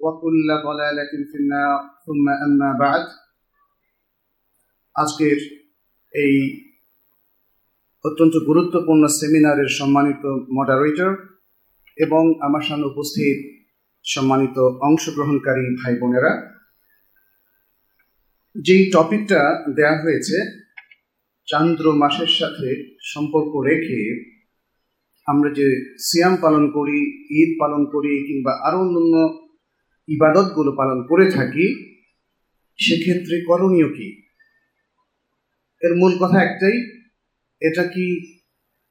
ওয়াকুল্লা في النار, ثم أما بعد. আজকের এই অত্যন্ত গুরুত্বপূর্ণ সেমিনারের সম্মানিত মডারেটর এবং আমার সামনে উপস্থিত সম্মানিত অংশগ্রহণকারী ভাই বোনেরা, যেই টপিকটা দেয়া হয়েছে, চান্দ্র মাসের সাথে সম্পর্ক রেখে আমরা যে সিয়াম পালন করি, ঈদ পালন করি, কিংবা আরও অন্য ইবাদতগুলো পালন করে থাকি, সেক্ষেত্রে করণীয় কি? এর মূল কথা একটাই, এটা কি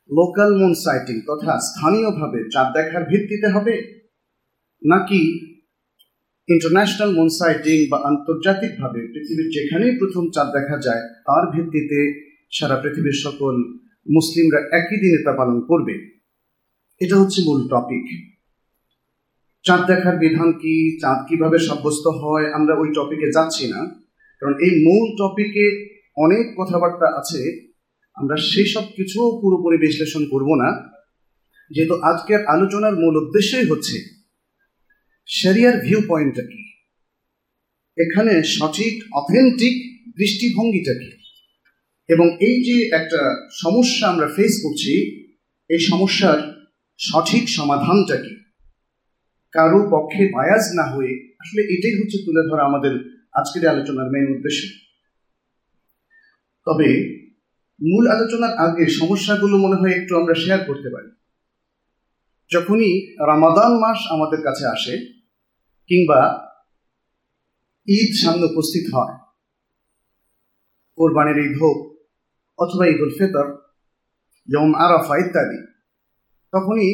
লোকাল মুন সাইটিং তথা স্থানীয়ভাবে চাঁদ দেখার ভিত্তিতে হবে? নাকি ইন্টারন্যাশনাল মুন সাইটিং বা আন্তর্জাতিকভাবে পৃথিবীর যেখানেই প্রথম চাঁদ দেখা যায়, তার ভিত্তিতে সারা পৃথিবীর সকল মুসলিমরা একই দিনে তা পালন করবে? এটা হচ্ছে মূল টপিক চাঁদ দেখার বিধান কি? চাঁদ কীভাবে সাব্যস্ত হয়? আমরা ওই টপিকে যাচ্ছি না। কারণ এই মূল টপিকে অনেক কথাবার্তা আছে। আমরা সেই সব কিছুও পুরোপুরি বিশ্লেষণ করব না। যেহেতু আজকের আলোচনার মূল উদ্দেশ্যই হচ্ছে শরিয়ার ভিউ পয়েন্টটা কি? এখানে সঠিক অথেন্টিক দৃষ্টিভঙ্গিটা কি? এবং এই যে একটা সমস্যা আমরা ফেস করছি, এই সমস্যার সঠিক সমাধানটা কি? কারও পক্ষে বায়াজ না হয়ে আসলে এটাই হচ্ছে তুলে ধরা আমাদের আজকের আলোচনার মেন উদ্দেশ্য। তবে মূল আলোচনার আগে সমস্যাগুলো মনে হয় একটু আমরা শেয়ার করতে পারি। যখনই রামাদান মাস আমাদের কাছে আসে কিংবা ঈদ সামনে উপস্থিত হয়, কোরবানের ঈদ হোক অথবা ঈদ উল ফিতর যেমন আরাফা ইত্যাদি, তখনই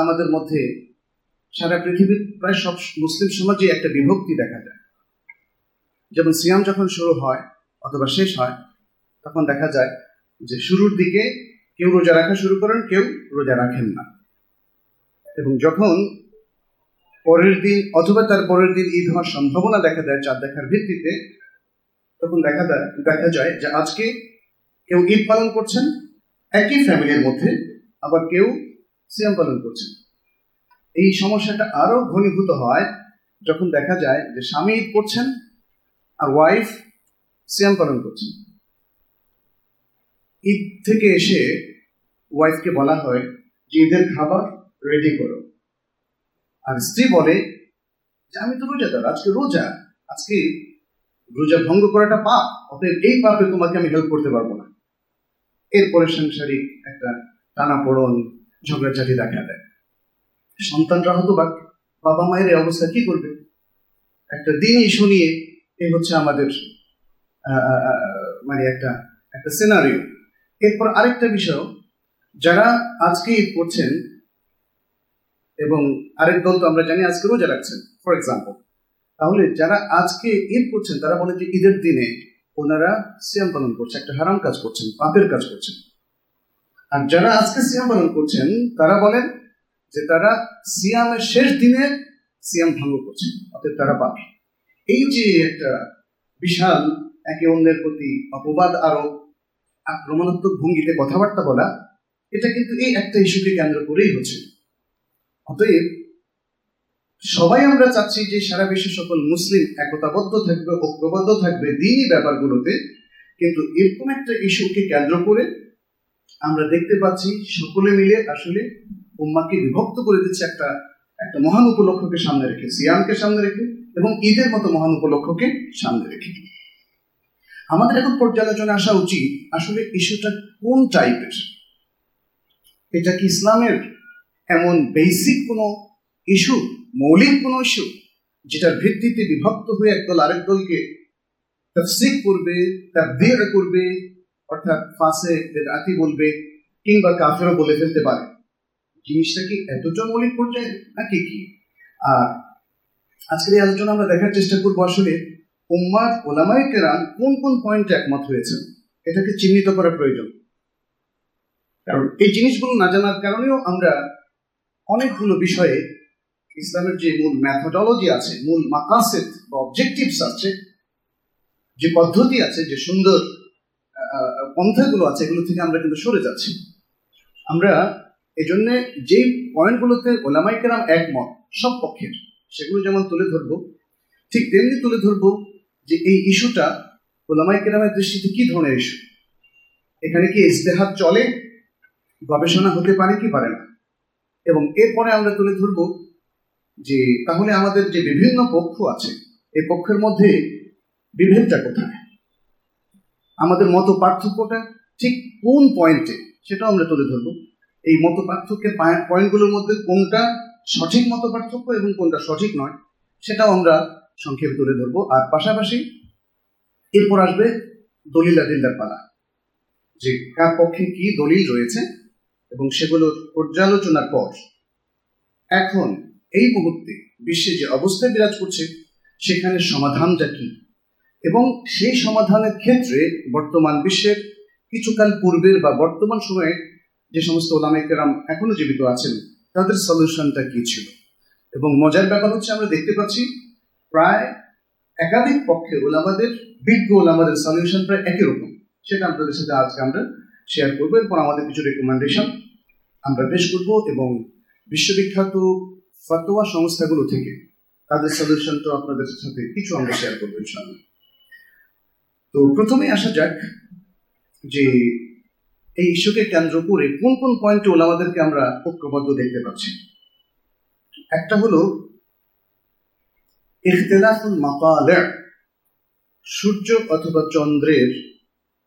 আমাদের মধ্যে সারা পৃথিবীর প্রায় সব মুসলিম সমাজে একটা বিভক্তি দেখা যায়। যেমন সিয়াম যখন শুরু হয় অথবা শেষ হয়, তখন দেখা যায় যে শুরুর দিকে কেউ রোজা রাখা শুরু করেন, কেউ রোজা রাখেন না। এবং যখন পরের দিন অথবা তার পরের দিন ঈদ হওয়ার সম্ভাবনা দেখা দেয় চাঁদ দেখার ভিত্তিতে, তখন দেখা যায় দেখা যায় যে আজকে কেউ ঈদ পালন করছেন, একই ফ্যামিলির মধ্যে আবার কেউ সিয়াম পালন করছেন। এই সমস্যাটা আরও ঘনীভূত হয় যখন দেখা যায় যে স্বামী ঈদ করছেন আর ওয়াইফ সিয়াম পালন করছেন। ঈদ থেকে এসে ওয়াইফকে বলা হয় যে ঈদের খাবার রেডি করো। আর স্ত্রী বলে যে আমি তো রোজা রোজাদার আজকে রোজা আজকে রোজা ভঙ্গ করাটা পাপ, অতএব এই পাপে তোমাকে আমি হেল্প করতে পারব না। এরপরে সাংসারিক একটা টানা পড়ন ঝগড়াঝাটি দেখা দেয়। সন্তানরা হতো বা বাবা মায়ের এই অবস্থা কি করবে? একটা দিনই শুনিয়ে এই হচ্ছে আমাদের মানে একটা একটা সিনারিও এরপর আরেকটা বিষয়, যারা আজকে ঈদ করছেন এবং আরেক দল তো আমরা জানি আজকে রোজা রাখছেন ফর এক্সাম্পল তাহলে যারা আজকে ঈদ করছেন, তারা বলে যে ঈদের দিনে ওনারা সিয়াম পালন করছে একটা হারাম কাজ করছেন, পাপের কাজ করছেন। আর যারা আজকে সিয়াম পালন করছেন, তারা বলেন যে তারা সিয়ামের শেষ দিনে সিয়াম ভঙ্গ করছে অর্থাৎ তারা পাবে এই যে একটা বিশাল, একে অন্যের প্রতি অপবাদ আরোপ আক্রমণাত্মক ভঙ্গিতে কথাবার্তা বলা, এটা কিন্তু এই একটা ইস্যুকে কেন্দ্র করেই হচ্ছে। অতএব সবাই আমরা চাচ্ছি যে সারা বিশ্বের সকল মুসলিম একতাবদ্ধ থাকবে, ঐক্যবদ্ধ থাকবে দিনই ব্যাপারগুলোতে, কিন্তু এরকম একটা ইস্যুকে কেন্দ্র করে আমরা দেখতে পাচ্ছি সকলে মিলে আসলে উম্মাকে বিভক্ত করে দিচ্ছে একটা একটা মহান উপলক্ষকে সামনে রেখে, সিয়ামকে সামনে রেখে এবং ঈদের মতো মহান উপলক্ষকে সামনে রেখে। আমাদের এখন পর্যালোচনা আসা উচিত আসলে ইস্যুটা কোন টাইপের এটা কি ইসলামের এমন বেসিক কোনো ইস্যু মৌলিক কোনো ইস্যু যেটার ভিত্তিতে বিভক্ত হয়ে একদল আরেক দলকে তফসিক করবে, তাবদির করবে, অর্থাৎ ফাঁসে বলবে, কিংবা কাফেরও বলে ফেলতে পারে? জিনিসটা কি এতটা মৌলিক পর্যায়ে নাকি কি? আর আজকের এই আলোচনা আমরা দেখার চেষ্টা করব আসলে উম্মাদ ওলামাই কেরাম কোন কোন পয়েন্টে একমত হয়েছেন? এটাকে চিহ্নিত করা প্রয়োজন। কারণ এই জিনিসগুলো না জানার কারণেও আমরা অনেকগুলো বিষয়ে ইসলামের যে মূল ম্যাথোডলজি আছে, মূল মাকাসেদ বা অবজেক্টিভস আছে, যে পদ্ধতি আছে, যে সুন্দর পন্থাগুলো আছে, এগুলো থেকে আমরা কিন্তু সরে যাচ্ছি। আমরা এই জন্যে যে পয়েন্টগুলোতে ওলামাই কেরাম একমত, সব পক্ষের, সেগুলো যেমন তুলে ধরব, ঠিক তেমনি তুলে ধরব যে এই ইস্যুটা ওলামাই কেরামের দৃষ্টিতে কি ধরনের ইস্যু? এখানে কি ইস্তেহাত চলে? গবেষণা হতে পারে কি পারে না? এবং এরপরে আমরা তুলে ধরব যে তাহলে আমাদের যে বিভিন্ন পক্ষ আছে এই পক্ষের মধ্যে বিভেদটা কোথায়? আমাদের মত পার্থক্যটা ঠিক কোন পয়েন্টে, সেটাও আমরা তুলে ধরবো। এই মত পার্থক্যের পয়েন্টগুলোর মধ্যে কোনটা সঠিক মত পার্থক্য এবং কোনটা সঠিক নয়, সেটাও আমরা সংক্ষেপে তুলে ধরবো। আর পাশাপাশি এরপর আসবে দলিল আদিল্লার পালা। যে কার পক্ষে কি দলিল রয়েছে এবং সেগুলোর পর্যালোচনার পর এখন এই মুহূর্তে বিশ্বে যে অবস্থায় বিরাজ করছে, সেখানে সমাধানটা কি? এবং সেই সমাধানের ক্ষেত্রে বর্তমান বিশ্বের কিছুকাল পূর্বের বা বর্তমান সময়ে যে সমস্ত ওলামেকেরাম এখনও জীবিত আছেন, তাদের সলিউশনটা কি ছিল? এবং মজার ব্যাপার হচ্ছে আমরা দেখতে পাচ্ছি, প্রায় একাধিক পক্ষে ওলামাদের, বিজ্ঞ ওলামাদের সলিউশন প্রায় একই রকম। সেটা আপনাদের সাথে আজকে আমরা শেয়ার করব। এরপর আমাদের কিছু রেকমেন্ডেশন আমরা পেশ করব এবং বিশ্ববিখ্যাত ফতোয়া সংস্থাগুলো থেকে তাদের সলিউশনটা আপনাদের সাথে কিছু আমরা শেয়ার করব ইনশাআল্লাহ। তো প্রথমে আসা যাক যে এই ইস্যুকে কেন্দ্র করে কোন কোন পয়েন্টে ওলামাদেরকে আমরা ঐক্যবদ্ধ দেখতে পাচ্ছি? একটা হলো, ইখতিলাফুল মাকালে, সূর্য অথবা চন্দ্রের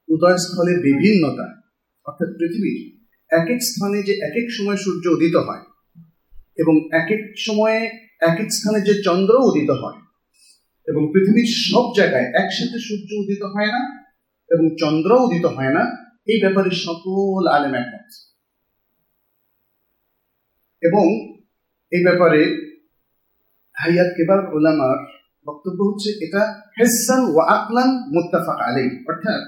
উদয়স্থলের বিভিন্নতা, অর্থাৎ পৃথিবীর এক এক স্থানে যে এক এক সময় সূর্য উদিত হয় এবং এক এক সময়ে এক এক স্থানে যে চন্দ্র উদিত হয় এবং পৃথিবীর সব জায়গায় একসাথে সূর্য উদিত হয় না এবং চন্দ্র উদিত হয় না এই ব্যাপারে সকল আলেম একমত। এবং এই ব্যাপারে হাইয়াত কেবার ওলামার বক্তব্য হচ্ছে এটা হেসান ও আকলান মোত্তাফাক আলী অর্থাৎ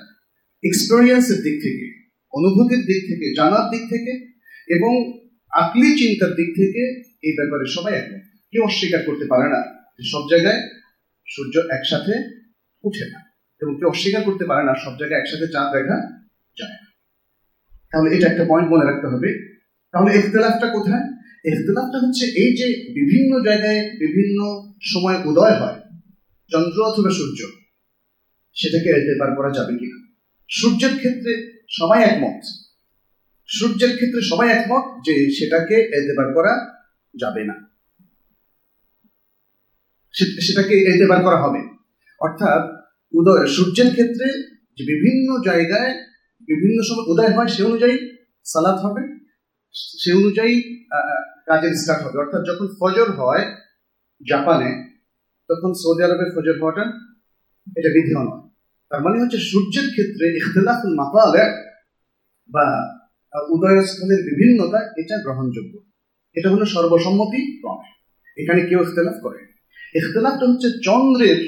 এক্সপেরিয়েন্সের দিক থেকে, অনুভূতির দিক থেকে, জানার দিক থেকে এবং আকলি চিন্তার দিক থেকে এই ব্যাপারে সবাই একমত। কেউ অস্বীকার করতে পারে না যে সব জায়গায় সূর্য একসাথে উঠে না এবং কেউ অস্বীকার করতে পারে না সব জায়গায় একসাথে চাঁদ দেখা যায় তাহলে এটা একটা পয়েন্ট মনে রাখতে হবে। তাহলে ইখতলাফটা কোথায়? ইখতলাফটা হচ্ছে এই যে বিভিন্ন জায়গায় বিভিন্ন সময় উদয় হয়, চন্দ্র অথবা সূর্য, সেটাকে এতেবার করা যাবে কিনা? সূর্যের ক্ষেত্রে সবাই একমত। সূর্যের ক্ষেত্রে সবাই একমত যে সেটাকে এতেবার করা যাবে না। সেটাকে এতেবার করা হবে। অর্থাৎ উদয়, সূর্যের ক্ষেত্রে যে বিভিন্ন জায়গায় বিভিন্ন সময় উদয় হয়, সে অনুযায়ী সালাদ হবে, সে অনুযায়ী কাজের স্টার্ট হবে। অর্থাৎ যখন ফজর হয় জাপানে, তখন সৌদি আরবের ফজর হওয়াটা এটা বিধিও নয় তার মানে হচ্ছে সূর্যের ক্ষেত্রে ইখতলাফুল মাকালে বা উদয়স্থলের বিভিন্নতা এটা গ্রহণযোগ্য। এটা হলো সর্বসম্মতি ক্রমে এখানে কেউ ইখতলাফ করে ইখতলাফটা হচ্ছে চন্দ্রের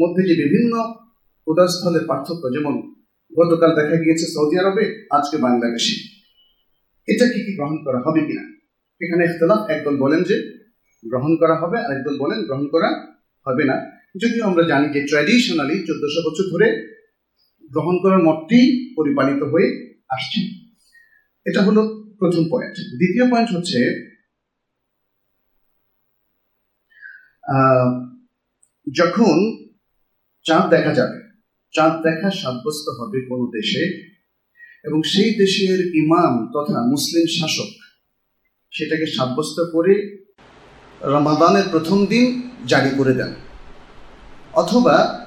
মধ্যে যে বিভিন্ন উদয়স্থলের পার্থক্য, যেমন গতকাল দেখা গিয়েছে সৌদি আরবে, আজকে বাংলাদেশে। এটা কি কি গ্রহণ করা হবে কিনা? এখানে ইখতলাফ, একদল বলেন যে গ্রহণ করা হবে আর একদল বলেন গ্রহণ করা হবে না। যদিও আমরা জানি যে ট্র্যাডিশনালি চোদ্দশো বছর ধরে গ্রহণ করার মতটি পরিপালিত হয়ে আসছে। এটা হলো প্রথম পয়েন্ট দ্বিতীয় পয়েন্ট হচ্ছে যখন চাঁদ দেখা যাবে চাঁদ দেখা সাব্যস্ত হবে কোনো দেশে? এবং সেই দেশের ইমাম তথা মুসলিম শাসক সেটাকে সাব্যস্ত করে রমাদানের প্রথম দিন জারি করে দেন। অথবা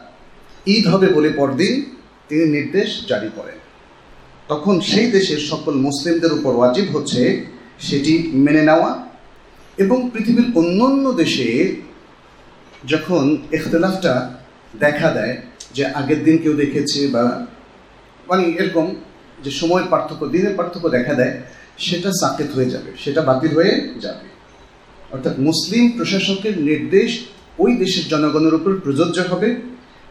ঈদ হবে বলে পরদিন তিনি নির্দেশ জারি করেন। তখন সেই দেশের সকল মুসলিমদের উপর ওয়াজিব হচ্ছে সেটি মেনে নেওয়া এবং পৃথিবীর অন্যান্য দেশে যখন ইখতলাফটা দেখা দেয় যে আগের দিন কেউ দেখেছে বা মানে এরকম যে সময়ের পার্থক্য, দিনের পার্থক্য দেখা দেয়, সেটা সাকেত হয়ে যাবে, সেটা বাতিল হয়ে যাবে। অর্থাৎ মুসলিম প্রশাসকের নির্দেশ ওই দেশের জনগণের উপর প্রযোজ্য হবে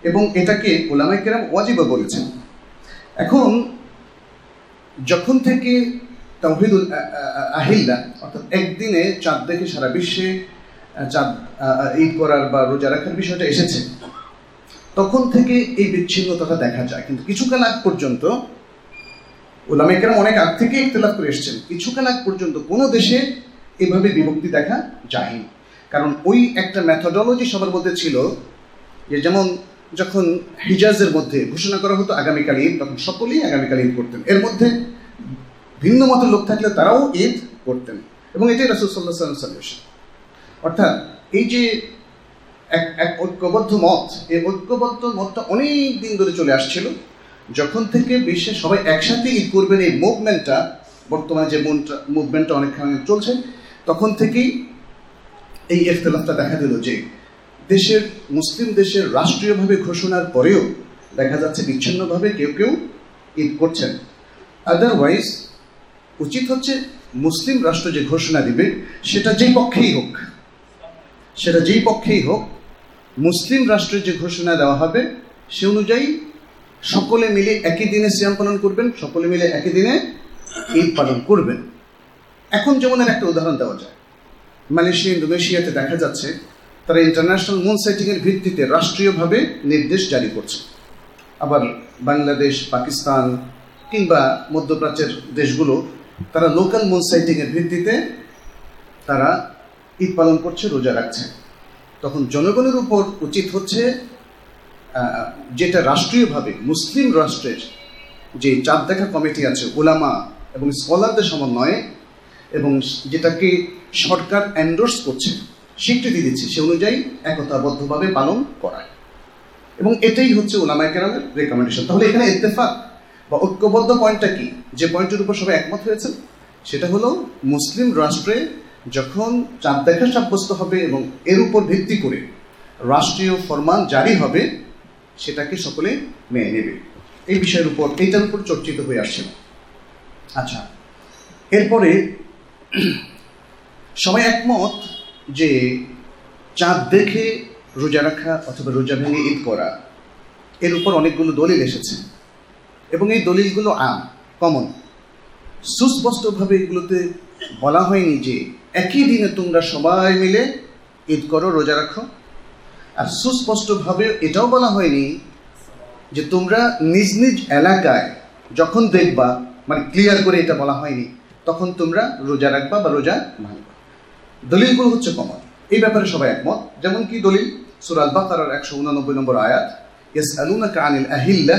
এবং এটাকে ওলামাই কেরাম ওয়াজিবা বলেছেন। এখন, যখন থেকে আ- আহিল্লা, অর্থাৎ একদিনে চাঁদ দেখে সারা বিশ্বে চাঁদ ঈদ করার বা রোজা রাখার বিষয়টা এসেছে তখন থেকে এই বিচ্ছিন্নতাটা দেখা যায়। কিন্তু কিছুকাল আগ পর্যন্ত ওলামেকেরাম অনেক আগ থেকে ইখতলাফ করে এসেছেন। কিছুকাল আগ পর্যন্ত কোনো দেশে এভাবে বিভক্তি দেখা যায়নি। কারণ ওই একটা ম্যাথোডলজি সবার মধ্যে ছিল যে যেমন যখন হিজাজের মধ্যে ঘোষণা করা হতো আগামীকাল ঈদ, তখন সকলেই আগামীকাল ঈদ করতেন। এর মধ্যে ভিন্ন মতের লোক থাকলে তারাও ঈদ করতেন। এবং এটাই রাসুল সাল্লাহ সাল্লাম সাল্লেশন অর্থাৎ এই যে এক এক ঐক্যবদ্ধ মত। এই ঐক্যবদ্ধ মতটা অনেক দিন ধরে চলে আসছিল। যখন থেকে বিশ্বে সবাই একসাথে ঈদ করবেন এই মুভমেন্টটা, বর্তমানে যে মুভমেন্টটা অনেকখানি চলছে, তখন থেকেই এই ইখতলাফটা দেখা দিল যে দেশের, মুসলিম দেশের রাষ্ট্রীয়ভাবে ঘোষণার পরেও দেখা যাচ্ছে বিচ্ছিন্নভাবে কেউ কেউ ঈদ করছেন। আদারওয়াইজ উচিত হচ্ছে মুসলিম রাষ্ট্র যে ঘোষণা দিবে, সেটা যেই পক্ষেই হোক, সেটা যেই পক্ষেই হোক মুসলিম রাষ্ট্রের যে ঘোষণা দেওয়া হবে, সে অনুযায়ী সকলে মিলে একই দিনে সিয়াম পালন করবেন, সকলে মিলে একই দিনে ঈদ পালন করবেন। এখন যেমন একটা উদাহরণ দেওয়া যায়। মালয়েশিয়া, ইন্দোনেশিয়াতে দেখা যাচ্ছে, তারা ইন্টারন্যাশনাল মুন সাইটিংয়ের ভিত্তিতে রাষ্ট্রীয়ভাবে নির্দেশ জারি করছে। আবার বাংলাদেশ, পাকিস্তান কিংবা মধ্যপ্রাচ্যের দেশগুলো, তারা লোকাল মুন সাইটিংয়ের ভিত্তিতে তারা ঈদ পালন করছে, রোজা রাখছে। তখন জনগণের উপর উচিত হচ্ছে যেটা রাষ্ট্রীয়ভাবে, মুসলিম রাষ্ট্রের যে চাঁদ দেখা কমিটি আছে, ওলামা এবং স্কলারদের সমন্বয়ে, এবং যেটাকে সরকার অ্যান্ডোর্স করছে, স্বীকৃতি দিচ্ছে, সে অনুযায়ী একতাবদ্ধভাবে পালন করা। এবং এটাই হচ্ছে ওলামায় কেরামের রেকমেন্ডেশন তাহলে এখানে ইত্তেফাক বা ঐক্যবদ্ধ পয়েন্টটা কি? যে পয়েন্টের উপর সবাই একমত হয়েছে, সেটা হলো মুসলিম রাষ্ট্রে যখন চাঁদ দেখা সাব্যস্ত হবে এবং এর উপর ভিত্তি করে রাষ্ট্রীয় ফরমান জারি হবে, সেটাকে সকলে মেনে নেবে। এই বিষয়ের উপর, এইটার উপর চর্চিত হয়ে আসছে। আচ্ছা এরপরে সবাই একমত যে চাঁদ দেখে রোজা রাখা অথবা রোজা ভেঙে ঈদ করা, এর উপর অনেকগুলো দলিল এসেছে। এবং এই দলিলগুলো আম কমন সুস্পষ্টভাবে এগুলোতে বলা হয়নি যে একই দিনে তোমরা সবাই মিলে ঈদ করো, রোজা রাখো। আর সুস্পষ্টভাবে এটাও বলা হয়নি যে তোমরা নিজ নিজ এলাকায় যখন দেখবা মানে ক্লিয়ার করে এটা বলা হয়নি, তখন তোমরা রোজা রাখবা বা রোজা ভাঙবা দলিলগুলো হচ্ছে কমন এই ব্যাপারে সবাই একমত। যেমন কি দলিল? সুরাল বাকারার একশো উনানব্বই নম্বর আয়াত ইয়াস আলুনাকা আনিল আহিল্লা,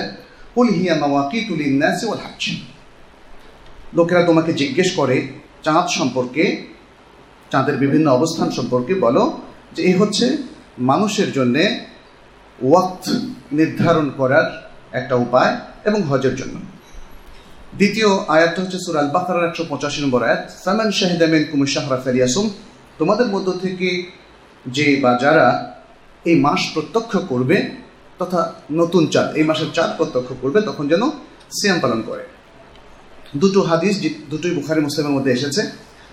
কুল হিয়া মাওয়াকিতু লিন-নাসি ওয়াল লোকেরা তোমাকে জিজ্ঞেস করে চাঁদ সম্পর্কে চাঁদের বিভিন্ন অবস্থান সম্পর্কে বলো যে এই হচ্ছে মানুষের জন্যে ওয়াক্ত নির্ধারণ করার একটা উপায় এবং হজের জন্য। দ্বিতীয় আয়াতটা হচ্ছে সুরাল বাকারার একশো পঁচাশি নম্বর আয়াত সামান শাহিদামেন কুমু শাহরা ফেরিয়াসুম তোমাদের মধ্য থেকে যে বা যারা এই মাস প্রত্যক্ষ করবে তথা নতুন চাঁদ, এই মাসের চাঁদ প্রত্যক্ষ করবে, তখন যেন সিয়াম পালন করে। দুটো হাদিস, দুটোই বুখারি, মুসলিমের মধ্যে এসেছে।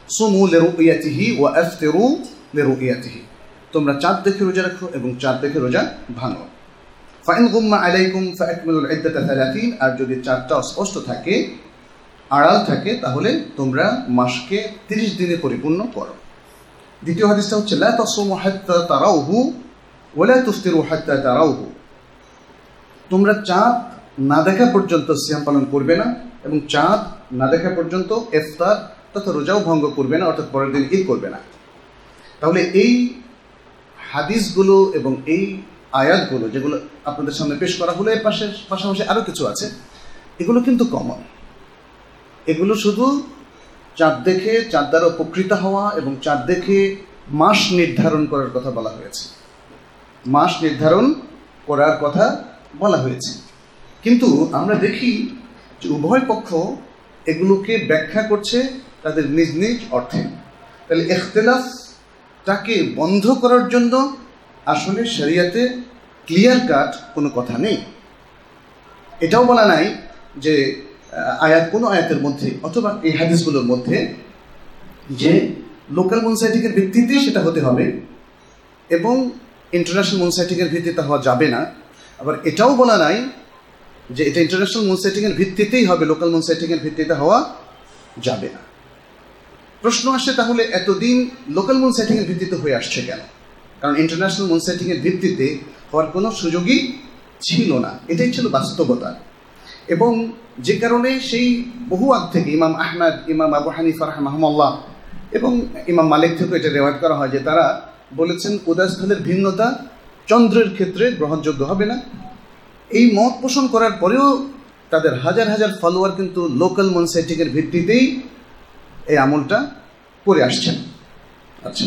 সুমু লেরু ইয়াতিহি ও আফতেরু লেরু ইয়াতিহি তোমরা চাঁদ দেখে রোজা রাখো এবং চাঁদ দেখে রোজা ভাঙো। ফাইন গুম্মা আলাইকুম ফাকমিলুল ইদ্দাতা থালাতিন আর যদি চাঁদটা অস্পষ্ট থাকে, আড়াল থাকে, তাহলে তোমরা মাসকে তিরিশ দিনে পরিপূর্ণ করো। দ্বিতীয় হাদিসটা হচ্ছে, লা তাসুমু হাত্তা তারাউহু ওয়ালা তুফতিরু হাত্তা তারাউহু। তোমরা চাঁদ না দেখা পর্যন্ত সিয়াম পালন করবে না এবং চাঁদ না দেখা পর্যন্ত ইফতার তথা রোজাও ভঙ্গ করবে না, অর্থাৎ পরের দিন ঈদ করবে না। তাহলে এই হাদিসগুলো এবং এই আয়াতগুলো, যেগুলো আপনাদের সামনে পেশ করা হলো, এর পাশে পাশাপাশি আরও কিছু আছে, এগুলো কিন্তু কমন এগুলো শুধু চাঁদ দেখে, চাঁদ দ্বারা উপকৃত হওয়া এবং চাঁদ দেখে মাস নির্ধারণ করার কথা বলা হয়েছে। মাস নির্ধারণ করার কথা বলা হয়েছে। কিন্তু আমরা দেখি যে উভয় পক্ষ এগুলোকে ব্যাখ্যা করছে তাদের নিজ নিজ অর্থে। তাহলে এখতেলাফটাকে বন্ধ করার জন্য আসলে শরিয়াতে ক্লিয়ার কাট কোনো কথা নেই। এটাও বলা নাই যে আয়াত কোনো আয়াতের মধ্যে অথবা এই হাদিসগুলোর মধ্যে যে লোকাল মনসাইটিকের ভিত্তিতেই সেটা হতে হবে এবং ইন্টারন্যাশনাল মনসাইটিকের ভিত্তিতে হওয়া যাবে না। আবার এটাও বলা নাই যে এটা ইন্টারন্যাশনাল মুনসাইটিংয়ের ভিত্তিতেই হবে লোকাল মুনসাইটিংয়ের ভিত্তিতে হওয়া যাবে না। প্রশ্ন আসে তাহলে এতদিন লোকাল মুনসাইটিংয়ের ভিত্তিতে হয়ে আসছে কেন? কারণ ইন্টারন্যাশনাল মুনসাইটিংয়ের ভিত্তিতে হওয়ার কোনো সুযোগই ছিল না। এটাই ছিল বাস্তবতা। এবং যে কারণে সেই বহু আগ থেকে ইমাম আহমদ, ইমাম আবু হানিফা রহমাহমাল্লাহ এবং ইমাম মালিক থেকে এটা রেওয়াজ করা হয় যে তারা বলেছেন, উদয়স্থলের ভিন্নতা চন্দ্রের ক্ষেত্রে গ্রহণযোগ্য হবে না। এই মত পোষণ করার পরেও তাদের হাজার হাজার ফলোয়ার কিন্তু লোকাল মনসাইটিকের ভিত্তিতেই এই আমলটা করে আসছেন। আচ্ছা।